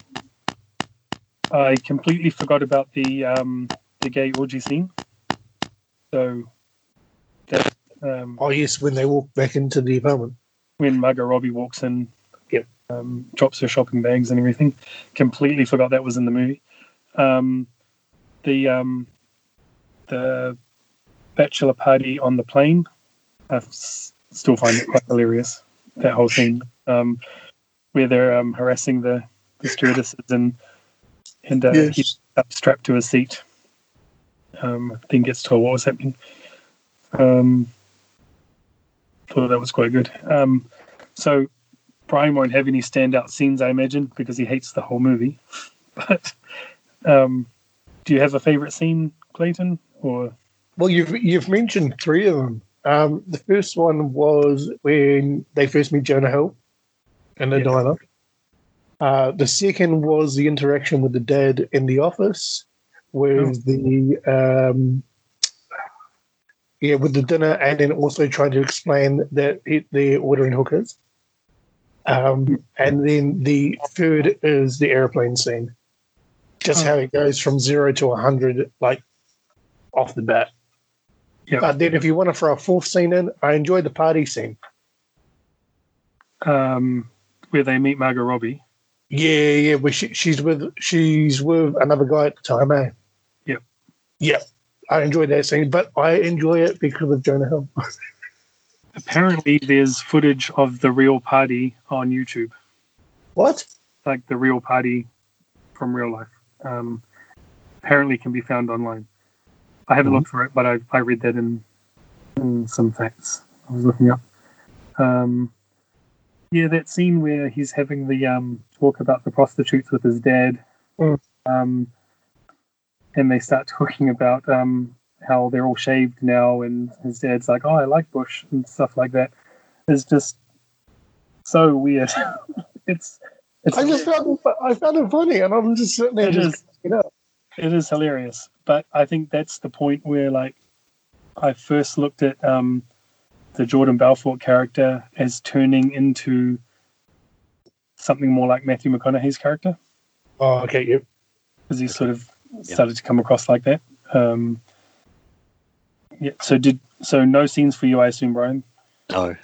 I completely forgot about the um, the gay orgy scene. So that um, Oh yes, when they walk back into the apartment. when Margot Robbie walks in, Yep. Um, drops her shopping bags and everything. Completely forgot that was in the movie. Um, the um, the bachelor party on the plane. I s- still find it quite hilarious. That whole scene um, where they're um, harassing the, the stewardesses and and uh, Yes. he's up strapped to a seat. Um, then gets told what was happening. Um, thought that was quite good. Um, so Brian won't have any standout scenes, I imagine, because he hates the whole movie. But um, do you have a favorite scene, Clayton? Or Well, you've you've mentioned three of them. Um, the first one was when they first meet Jonah Hill in the Yes. diner. Uh, the second was the interaction with the dad in the office, with the um, yeah, with the dinner, and then also trying to explain that they're ordering hookers. Um, and then the third is the airplane scene. Just how it goes from zero to a hundred, like off the bat. Yeah. But then, if you want to throw a fourth scene in, I enjoy the party scene. um, where they meet Margot Robbie? Yeah, yeah. Where she, she's with she's with another guy at the time, eh? Yep. Yeah, I enjoyed that scene, but I enjoy it because of Jonah Hill. Apparently, there's footage of the real party on YouTube, what? like the real party from real life. Um, apparently, can be found online. I haven't looked for it, but I, I read that in, in some facts I was looking up. Um, yeah, that scene where he's having the um, talk about the prostitutes with his dad, Mm. um, and they start talking about um, how they're all shaved now, and his dad's like, "Oh, I like Bush" and stuff like that. It's just so weird. it's, it's I just found it, I found it funny, and I'm just sitting there It just is. you know. it is hilarious. But I think that's the point where, like, I first looked at um, the Jordan Belfort character as turning into something more like Matthew McConaughey's character. Oh, okay. Yep. Because he sort of started to come across like that. Um, yeah. So did so no scenes for you, I assume, Brian. No.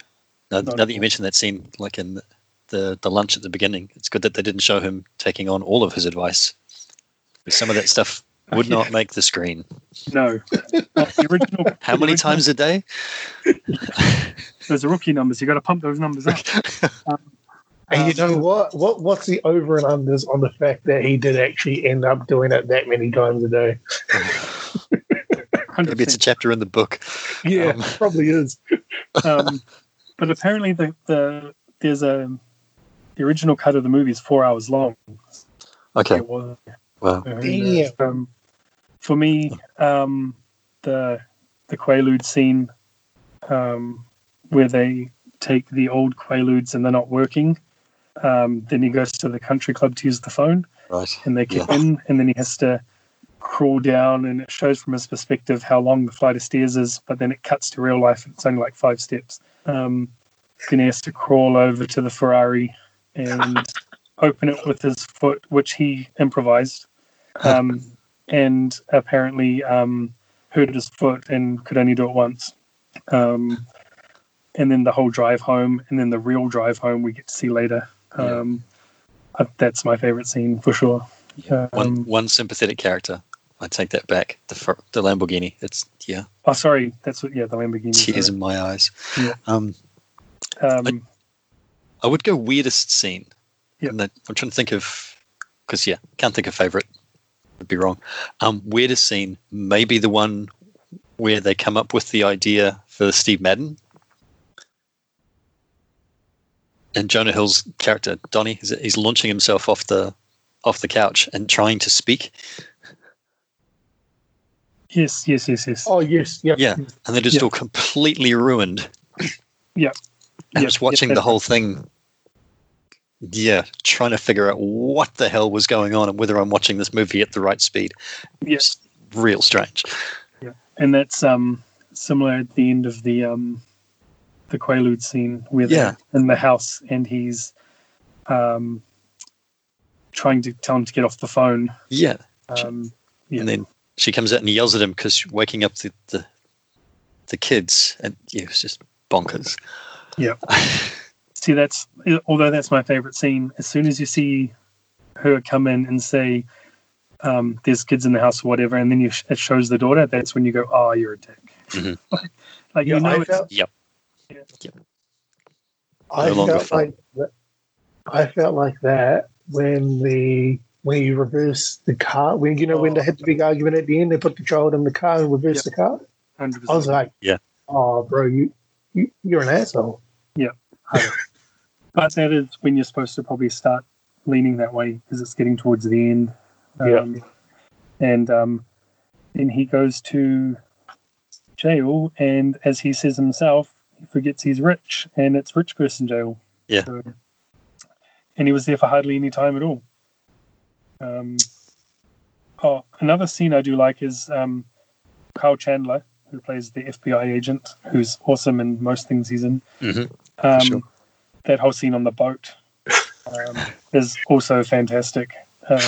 Now, now that you mentioned that scene, like in the, the the lunch at the beginning, it's good that they didn't show him taking on all of his advice. Some of that stuff would Yeah. not make the screen. No. The original, How many times a day? Those are rookie numbers. You got to pump those numbers up. Um, And you know what? What what's the over and unders on the fact that he did actually end up doing it that many times a day? Maybe it's a chapter in the book. Yeah, Um, probably is. um, but apparently the, the there's a the original cut of the movie is four hours long. Okay. It was. Wow. And, uh, um, for me, um, the the Quaalude scene um, where they take the old Quaaludes and they're not working. Um, then he goes to the country club to use the phone, Right. and they kick Yeah. in, and then he has to crawl down, and it shows from his perspective how long the flight of stairs is. But then it cuts to real life; and it's only like five steps. Um, then he has to crawl over to the Ferrari and open it with his foot, which he improvised, um, and apparently um, hurt his foot and could only do it once. Um, and then the whole drive home, and then the real drive home we get to see later. Um, uh, that's my favorite scene for sure. Um, One one sympathetic character. I take that back. The the Lamborghini. It's yeah, oh, sorry, that's what. Yeah, the Lamborghini. tears in my eyes. Yeah. Um, Um, I would go weirdest scene. Yep. And I'm trying to think of because yeah, can't think of favorite. Would be wrong. Um, weirdest scene, maybe the one where they come up with the idea for Steve Madden. And Jonah Hill's character Donnie, he's launching himself off the off the couch and trying to speak. Yes, yes, yes, yes. Oh yes, yep. Yeah, and they're just Yeah. all completely ruined. Yeah. And Yeah, just watching yeah, the whole thing. Yeah, trying to figure out what the hell was going on and whether I'm watching this movie at the right speed. Yes. Real strange. Yeah. And that's um similar at the end of the um the Quaalude scene where they're in the house and he's um trying to tell him to get off the phone. Yeah. Um, yeah. And then she comes out and yells at him because waking up the, the the kids, and yeah, it was just bonkers. Yeah. see, that's although that's my favorite scene. As soon as you see her come in and say, um, "There's kids in the house" or whatever, and then you it shows the daughter, that's when you go, "Oh, you're a dick." Mhm. like Yeah, you know, I it's- felt- Yep. I No longer felt fun. like that, I felt like that when the when you reverse the car when you know when they had the big argument at the end they put the child in the car and reverse the car. 100%. I was like, Yeah. oh, bro, you, you you're an asshole. Yeah. but that is when you're supposed to probably start leaning that way because it's getting towards the end. Um, And um, then he goes to jail, and as he says himself, he forgets he's rich, and it's rich person jail. Yeah. So- and he was there for hardly any time at all. Um, oh, another scene I do like is um, Kyle Chandler, who plays the FBI agent, who's awesome in most things he's in. Mhm. Um, sure. That whole scene on the boat um, is also fantastic, um,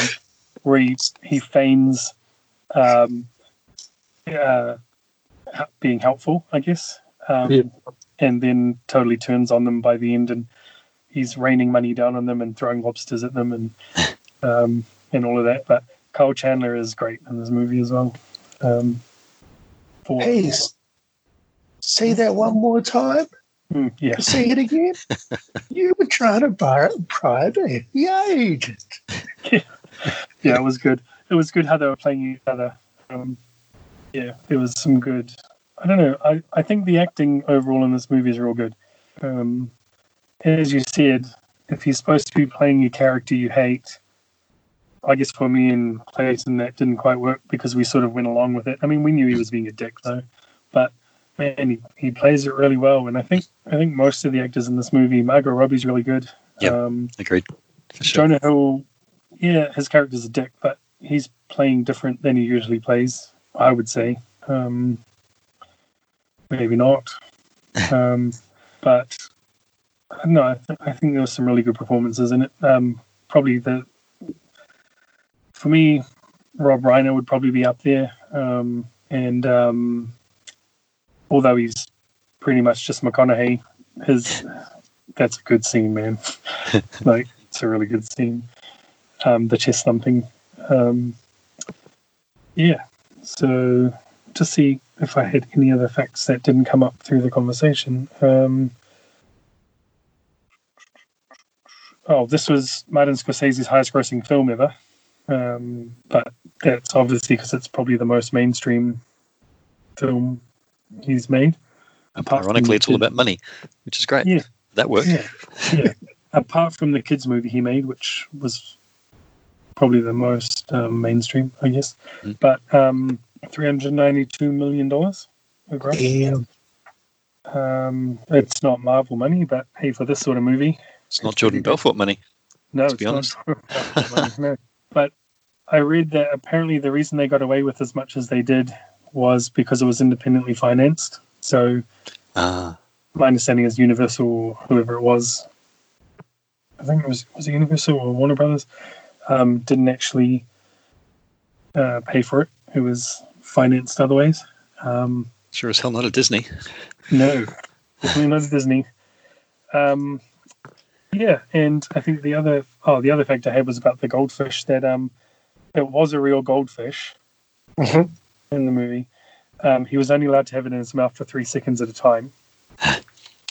where he, he feigns um, uh, being helpful, I guess, um, Yeah. and then totally turns on them by the end, and he's raining money down on them and throwing lobsters at them and um, and all of that. But Kyle Chandler is great in this movie as well. Um, for, Hey, say that one more time. Mm, yeah. Say it again. you were trying to buy bribe an FBI agent. yeah, it was good. It was good how they were playing each other. Um, yeah, there was some good. I don't know. I, I think the acting overall in this movie is real good. Um, as you said, if you're supposed to be playing a character you hate, I guess for me and Clayton that didn't quite work because we sort of went along with it. I mean, we knew he was being a dick though, but man, he, he plays it really well. And I think I think most of the actors in this movie, Margot Robbie's really good. Yep. Um, Agreed. For sure. Jonah Hill, yeah, his character's a dick, but he's playing different than he usually plays. I would say, um, maybe not, um, but I don't know. I, th- I think there were some really good performances in it. Um, probably the for me, Rob Reiner would probably be up there, um, and um, although he's pretty much just McConaughey, his that's a good scene, man. like it's a really good scene. Um, the chest thumping. Um, yeah. So to see if I had any other facts that didn't come up through the conversation. Um, oh, this was Martin Scorsese's highest grossing film ever. Um, but that's obviously because it's probably the most mainstream film he's made. Apart Ironically, it's all about money, which is great. Yeah. That worked. Yeah. yeah. Apart from the kids movie he made, which was probably the most um, mainstream, I guess. Mm. But um, $392 million. Damn. Um, it's not Marvel money, but hey, for this sort of movie, It's not Jordan Belfort money. no, Let's it's be honest. not money, no. But I read that apparently the reason they got away with as much as they did was because it was independently financed. So Ah, my understanding is Universal, or whoever it was, I think it was was it Universal or Warner Brothers, um, didn't actually uh, pay for it. It was financed other ways. Um, sure as hell not a Disney. no, definitely not Disney. Um, yeah, and I think the other oh the other fact I had was about the goldfish that um it was a real goldfish Mhm. in the movie. Um, he was only allowed to have it in his mouth for three seconds at a time.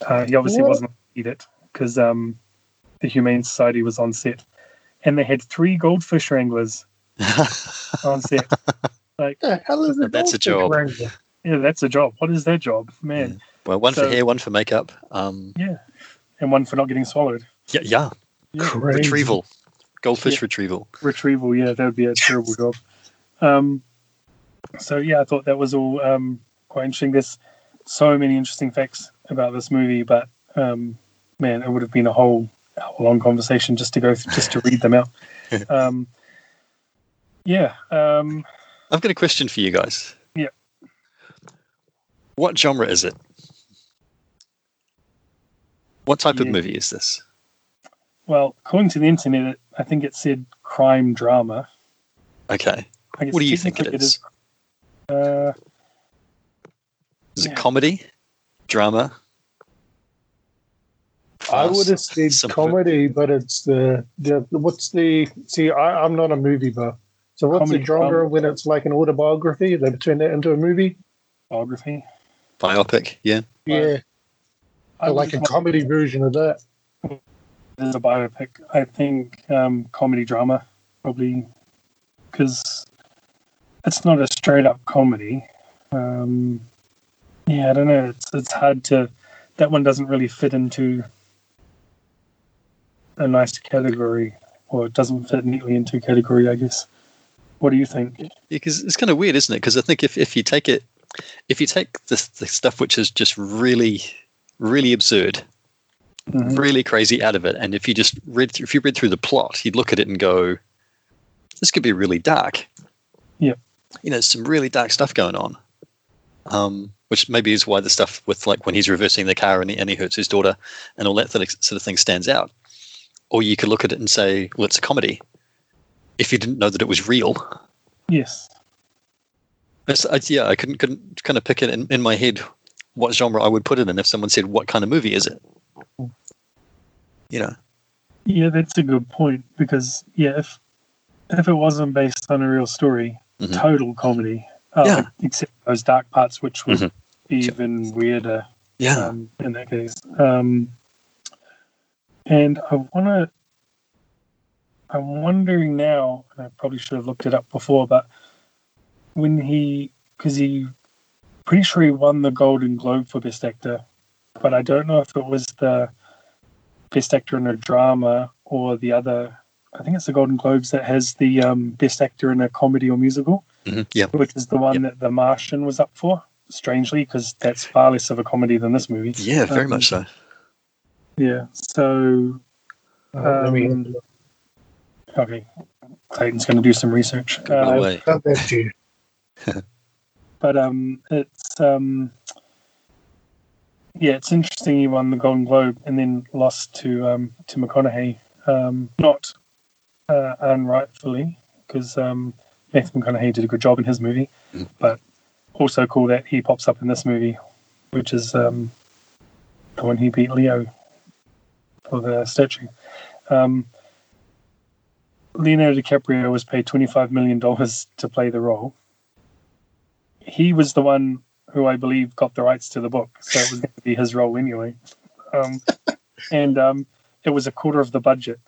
Uh, he obviously What? wasn't allowed to eat it because um, the Humane Society was on set, and they had three goldfish wranglers on set. Like, the hell is a That's a job. wrangler? yeah, that's a job. What is their job, man? well, one So- for hair, one for makeup. Um, Yeah, and one for not getting swallowed. yeah, yeah. Yeah. Retrieval, goldfish Yeah. retrieval. retrieval. Yeah, that would be a terrible job. Um, so yeah, I thought that was all um, quite interesting. There's so many interesting facts about this movie, but um, man, it would have been a whole long conversation just to go th- just to read them out. Um, yeah, um, I've got a question for you guys. Yeah. What genre is it? What type of movie is this? well, according to the internet, it, I think it said crime drama. Okay. I guess What do you think it technically is? Uh, Is Yeah. it comedy, drama? I would have said Some- comedy, but it's the, the what's the see? I, I'm not a movie buff, so what's Comedy the genre drama. when it's like an autobiography? They turn that into a movie. biography. biopic. Yeah. Yeah, I like a comedy version of that. As a biopic. I think um, comedy drama probably because it's not a straight up comedy. Um, yeah, I don't know. It's it's hard to. That one doesn't really fit into a nice category, or it doesn't fit neatly into a category. I guess. What do you think? because it's kind of weird, isn't it? Because I think if, if you take it, if you take the, the stuff which is just really, really absurd, Mhm. really crazy out of it, and if you just read through, if you read through the plot, you'd look at it and go, "This could be really dark." Yeah. you know, some really dark stuff going on. Um, which maybe is why the stuff with like when he's reversing the car and he, and he hurts his daughter and all that sort of thing stands out. Or you could look at it and say, "Well, it's a comedy." If you didn't know that it was real, Yes. It's, I, yeah, I couldn't couldn't kind of pick it in, in my head what genre I would put it in if someone said what kind of movie is it. You know, Yeah, that's a good point because yeah, if if it wasn't based on a real story, Mhm. total comedy. Uh, Yeah. Except those dark parts, which Mhm. be even weirder yeah, um, in that case. Um, and I want to. I'm wondering now, and I probably should have looked it up before, but when he, because he, pretty sure he won the Golden Globe for Best Actor, but I don't know if it was the Best Actor in a Drama or the other. I think it's the Golden Globes that has the um, Best Actor in a Comedy or Musical, Mhm. yeah, which is the one that The Martian was up for. Strangely, because that's far less of a comedy than this movie. yeah, very Um, much so. Yeah. So Uh, let me- um, okay, Clayton's going to do some research. Uh, away. I've got that to you. but um, it's um, yeah, it's interesting. He won the Golden Globe and then lost to um, to McConaughey, um, not uh, unrightfully, because um, Matthew McConaughey did a good job in his movie, but also cool that he pops up in this movie, which is um, the one he beat Leo for the statue. Um, Leonardo DiCaprio was paid $25 million to play the role. He was the one who I believe got the rights to the book, so it was going to be his role anyway. Um, and um, it was a quarter of the budget,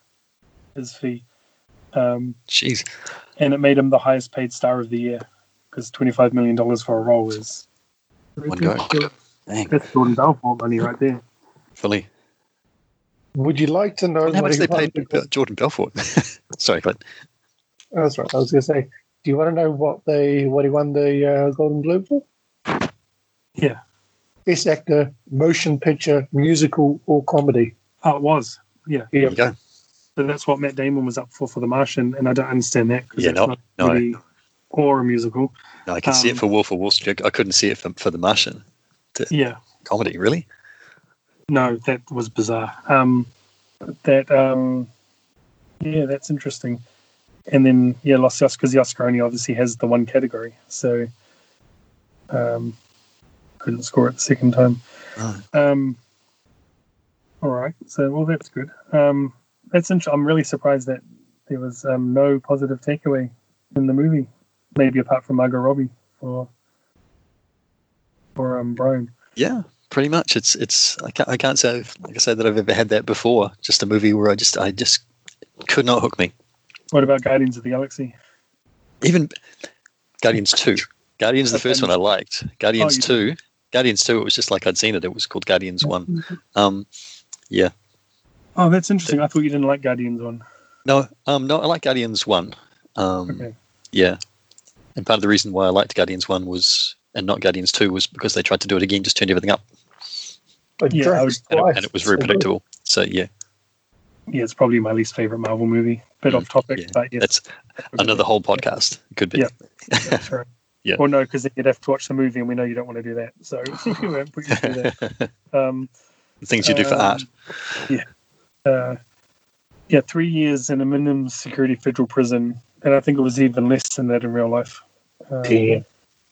his fee. Um, Jeez. and it made him the highest paid star of the year because $25 million for a role is. One go. Dang. That's Jordan Belfort money right there. Fully. Would you like to know How what much they paid the- Jordan Belfort? Sorry, but That's right. I was going to say, do you want to know what they what he won the uh, Golden Globe for? Yeah. Best actor, motion picture, musical, or comedy. Oh, it was. Yeah. there you go. So that's what Matt Damon was up for for The Martian, and I don't understand that because Yeah, it's no, not no. really or a musical. No, I can see it Um, for Wolf of Wall Street. I couldn't see it for, for The Martian. Yeah. Comedy, really? No, that was bizarre. Um, that um, yeah, that's interesting. And then yeah, lost the Oscar because the Oscar only obviously has the one category, so um, couldn't score it the second time. Oh. Um, all right, so well, that's good. Um, that's int- I'm really surprised that there was um, no positive takeaway in the movie, maybe apart from Margot Robbie for for um Brian. Yeah, pretty much. It's it's. I can't, I can't say like I said that I've ever had that before. Just a movie where I just I just could not hook me. What about Guardians of the Galaxy? Even Guardians two. Guardians the first one I liked. Guardians you two. Guardians two. It was just like I'd seen it. It was called Guardians one. Um, yeah. Oh, that's interesting. I thought you didn't like Guardians one. No, um, no, I like Guardians one. Um, Okay. yeah, and part of the reason why I liked Guardians one was and not Guardians two was because they tried to do it again, just turned everything up, But Yeah, I was- and it, and it was very predictable. So yeah, Yeah, it's probably my least favorite Marvel movie. Bit off topic, Mm, yeah, but yeah, that's another whole podcast. It could be. Yeah. that's right. Yeah. Well, no, because then you'd have to watch the movie, and we know you don't want to do that, so we won't put you through that. Um, Things you do for um, art. Yeah. Uh, yeah, three years in a minimum security federal prison, and I think it was even less than that in real life. Um, Damn.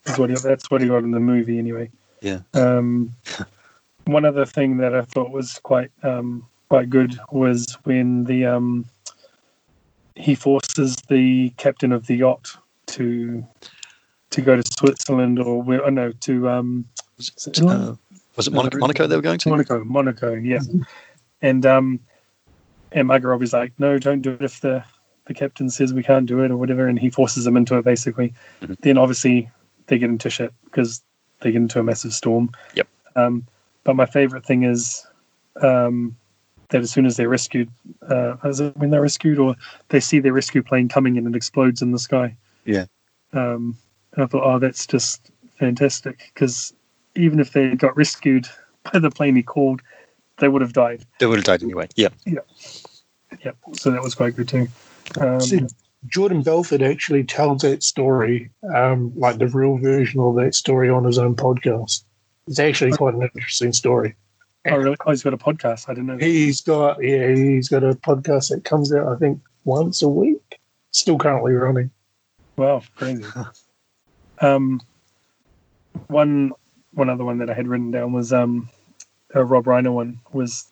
is what he, that's what he got in the movie, anyway. Yeah. Um, one other thing that I thought was quite um, quite good was when the um, he forces the captain of the yacht to to go to Switzerland or where? Oh no, to um, is it Uh, was it Monaco, Monaco they were going to? Monaco, Monaco, yeah. And um, and Margot Robbie's like, no, don't do it if the the captain says we can't do it or whatever, and he forces them into it basically. Mm-hmm. Then obviously they get into shit because they get into a massive storm. Yep. Um, but my favorite thing is um, that as soon as they're rescued, uh, is it when they're rescued or they see their rescue plane coming in and it explodes in the sky. Yeah. Um, and I thought, oh, that's just fantastic because even if they got rescued by the plane he called, they would have died. They would have died anyway. Yeah. Yep. So that was quite good too. Um, See, Jordan Belfort actually tells that story, um, like the real version of that story on his own podcast. It's actually quite an interesting story. oh, really? Oh, he's got a podcast. I didn't know. That. He's got yeah, he's got a podcast that comes out I think once a week. Still currently running. Wow, crazy. um, one one other one that I had written down was um, a Rob Reiner one was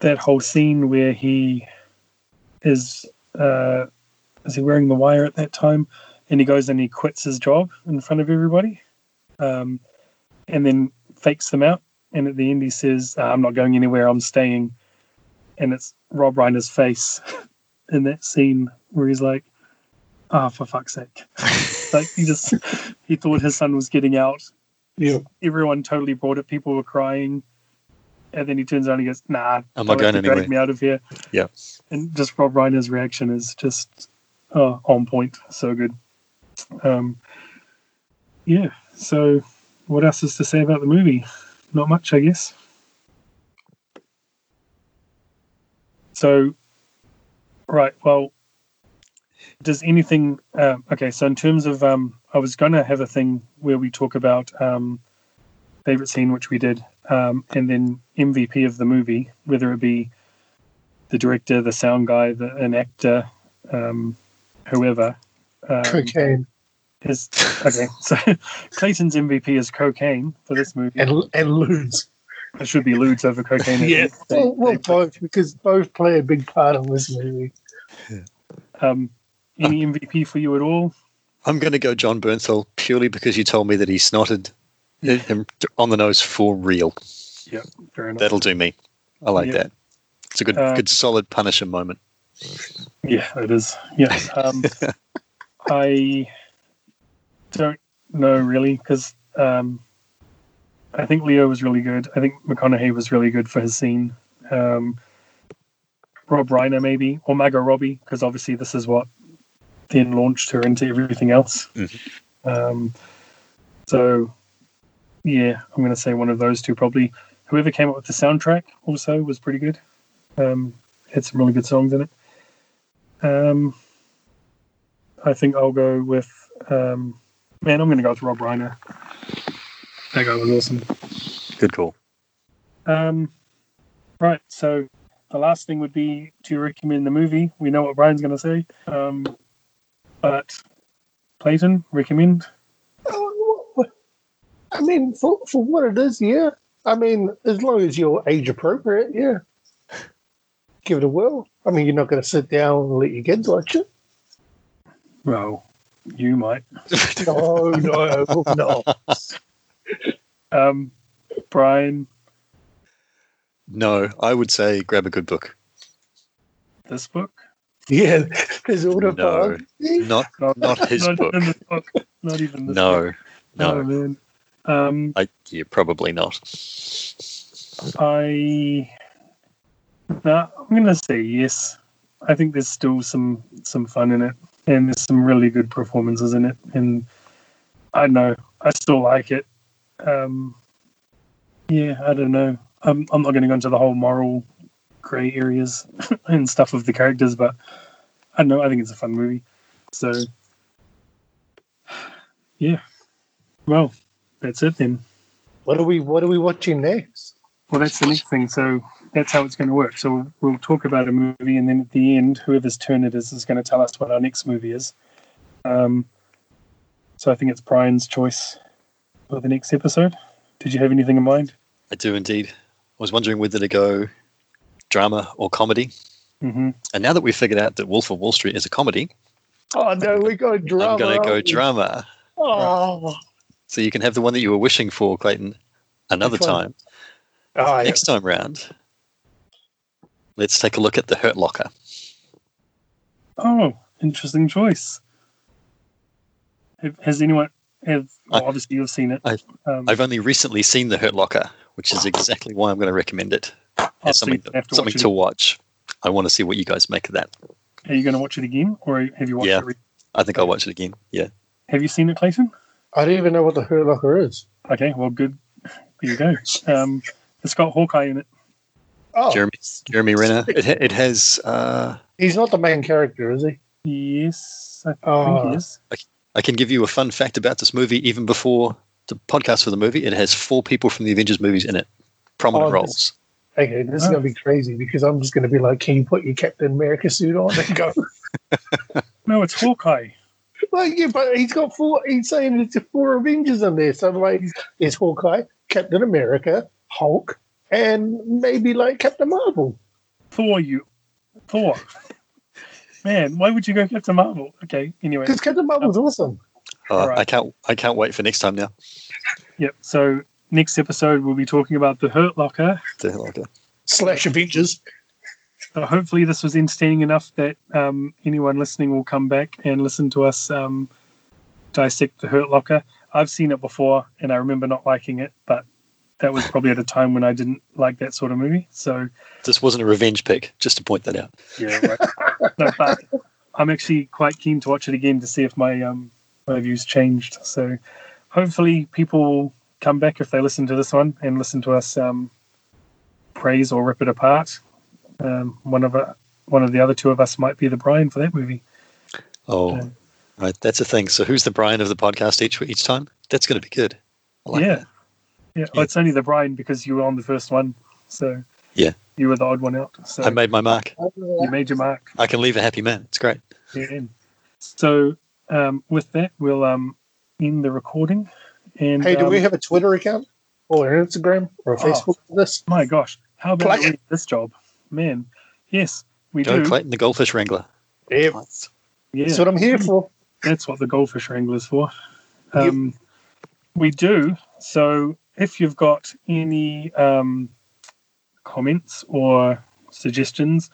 that whole scene where he is uh, is he wearing the wire at that time, and he goes and he quits his job in front of everybody, um, and then fakes them out, and at the end he says, "I'm not going anywhere. I'm staying," and it's Rob Reiner's face in that scene where he's like, "Oh, for fuck's sake!" like he just he thought his son was getting out. Yeah. Everyone totally bought it. People were crying, and then he turns around and goes, "Nah, I'm not going to drag anywhere." me out of here." Yeah. And just Rob Reiner's reaction is just uh, on point. So good. Um, yeah. So, what else is to say about the movie? Not much, I guess. So, right. Well, does anything? Uh, okay, so in terms of, um, I was going to have a thing where we talk about um, favorite scene, which we did, um, and then MVP of the movie, whether it be the director, the sound guy, the, an actor, um, whoever. Um, Cocaine. Is okay. So Clayton's MVP is cocaine for this movie, and and ludes. It should be ludes over cocaine. yeah, well, well both because both play a big part in this movie. Um, any MVP for you at all? I'm going to go Jon Bernthal purely because you told me that he snotted him on the nose for real. Yeah, fair enough. That'll do me. I like Yeah. that. It's a good, Um, good, solid Punisher moment. Yeah, it is. Yeah. Um, I don't know really because um, I think Leo was really good. I think McConaughey was really good for his scene. Um, Rob Reiner maybe or Margot Robbie because obviously this is what then launched her into everything else. Um, so yeah, I'm going to say one of those two probably. Whoever came up with the soundtrack also was pretty good. Um, had some really good songs in it. Um, I think I'll go with. Um, man, I'm going to go with Rob Reiner. That guy was awesome. Good call. Um, right. So the last thing would be to recommend the movie. We know what Brian's going to say. Um, but Clayton, recommend. I mean, for for what it is, yeah. I mean, as long as you're age appropriate, yeah. Give it a whirl. I mean, you're not going to sit down and let your kids watch it. Well, you might. Oh no, no, no. Um, Brian, No, I would say grab a good book. this book. Yeah, there's all the No, not Not, not his not book. Even this book. Not even this No, book. no. Oh, man. Um, I, yeah, probably not. I no, I'm gonna say yes. I think there's still some some fun in it, and there's some really good performances in it, and I know. I still like it. Um, yeah, I don't know. I'm I'm not going to go into the whole moral grey areas and stuff of the characters, but I don't know. I think it's a fun movie. So yeah. Well, that's it then. What are we What are we watching next? Well, that's the next thing. So that's how it's going to work. So we'll talk about a movie, and then at the end, whoever's turn it is is going to tell us what our next movie is. Um, so I think it's Brian's choice for the next episode. Did you have anything in mind? I do indeed. I was wondering whether to go drama or comedy. Mm-hmm. And now that we've figured out that Wolf of Wall Street is a comedy, Oh no, we got drama. I'm going to go drama. Oh, So you can have the one that you were wishing for, Clayton, another time. oh yeah. Next time round, let's take a look at the Hurt Locker. Oh, interesting choice. Has anyone? Have well, obviously you've seen it. I've- um, I've only recently seen the Hurt Locker, which is exactly why I'm going to recommend it as so something, you to something watch to watch. I want to see what you guys make of that. Are you going to watch it again, or have you watched Yeah. it? Re- I think I'll watch it again. Yeah. have you seen it, Clayton? I don't even know what the Hurt Locker is. Okay, well, good. There you go. Um, it's got Hawkeye in it. Oh, Jeremy Jeremy Renner. It, it has. Uh, he's not the main character, is he? Yes, I think Oh. he is. I can give you a fun fact about this movie. Even before the podcast for the movie, it has four people from the Avengers movies in it, prominent Oh, this- roles. Okay, this is Oh. gonna be crazy because I'm just gonna be like, "Can you put your Captain America suit on and go?" No, it's Hawkeye. like, yeah, but he's got four. He's saying it's four Avengers in there. So I'm like, it's Hawkeye, Captain America, Hulk, and maybe like Captain Marvel. Thor, you. Thor. Man, why would you go Captain Marvel? Okay, anyway. Because Captain Marvel's awesome. Uh, Alright. I can't. I can't wait for next time now. Yep. So next episode we'll be talking about the Hurt Locker. The Hurt Locker. Slash Avengers. So hopefully this was entertaining enough that um, anyone listening will come back and listen to us um, dissect the Hurt Locker. I've seen it before and I remember not liking it, but that was probably at a time when I didn't like that sort of movie. So This wasn't a revenge pick. Just to point that out. yeah, right. no, but I'm actually quite keen to watch it again to see if my um, my views changed. So hopefully people will come back if they listen to this one and listen to us um, praise or rip it apart. Um, one of a, one of the other two of us might be the Brian for that movie. Oh, Um, right. That's a thing. So who's the Brian of the podcast each each time? That's going to be good. Like yeah. that. yeah. Oh, it's only the Brian because you were on the first one, so Yeah. you were the odd one out. So I made my mark. you made your mark. I can leave a happy man. It's great. Yeah. So um, with that, we'll um, end the recording. And Hey, do we um, have a Twitter account or an Instagram or a Oh. Facebook for this? My gosh, how about Plug I it. read this job, man? Yes, we Joe do. Clayton, the goldfish wrangler. Yeah, Yeah, that's what I'm here for. that's what the goldfish wrangler's for. Um, We do. So if you've got any um, comments or suggestions,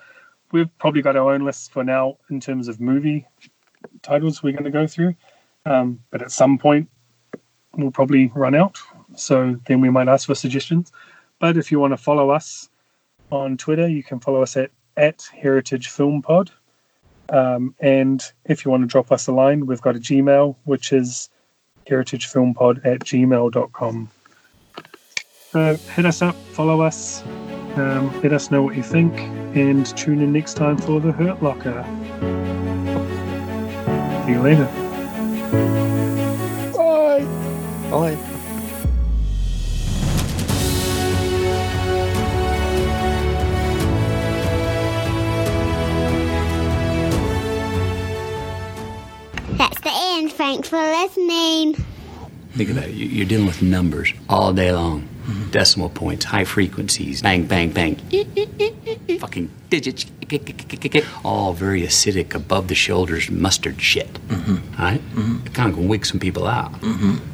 we've probably got our own list for now in terms of movie titles we're going to go through. Um, but at some point, we'll probably run out. So then we might ask for suggestions. But if you want to follow us on Twitter, you can follow us at, at Heritage Film Pod. Um, and if you want to drop us a line, we've got a Gmail, which is heritagefilmpod at gmail.com. So hit us up, follow us, um, let us know what you think, and tune in next time for The Hurt Locker. See you later. Bye. Bye. That's the end. Thanks for listening. Think about it. You- You're dealing with numbers all day long. Mm-hmm. Decimal points, high frequencies, bang, bang, bang. Fucking digits. All very acidic, above the shoulders, mustard shit. Mm-hmm. All right? Mm-hmm. It kind of can wig some people out.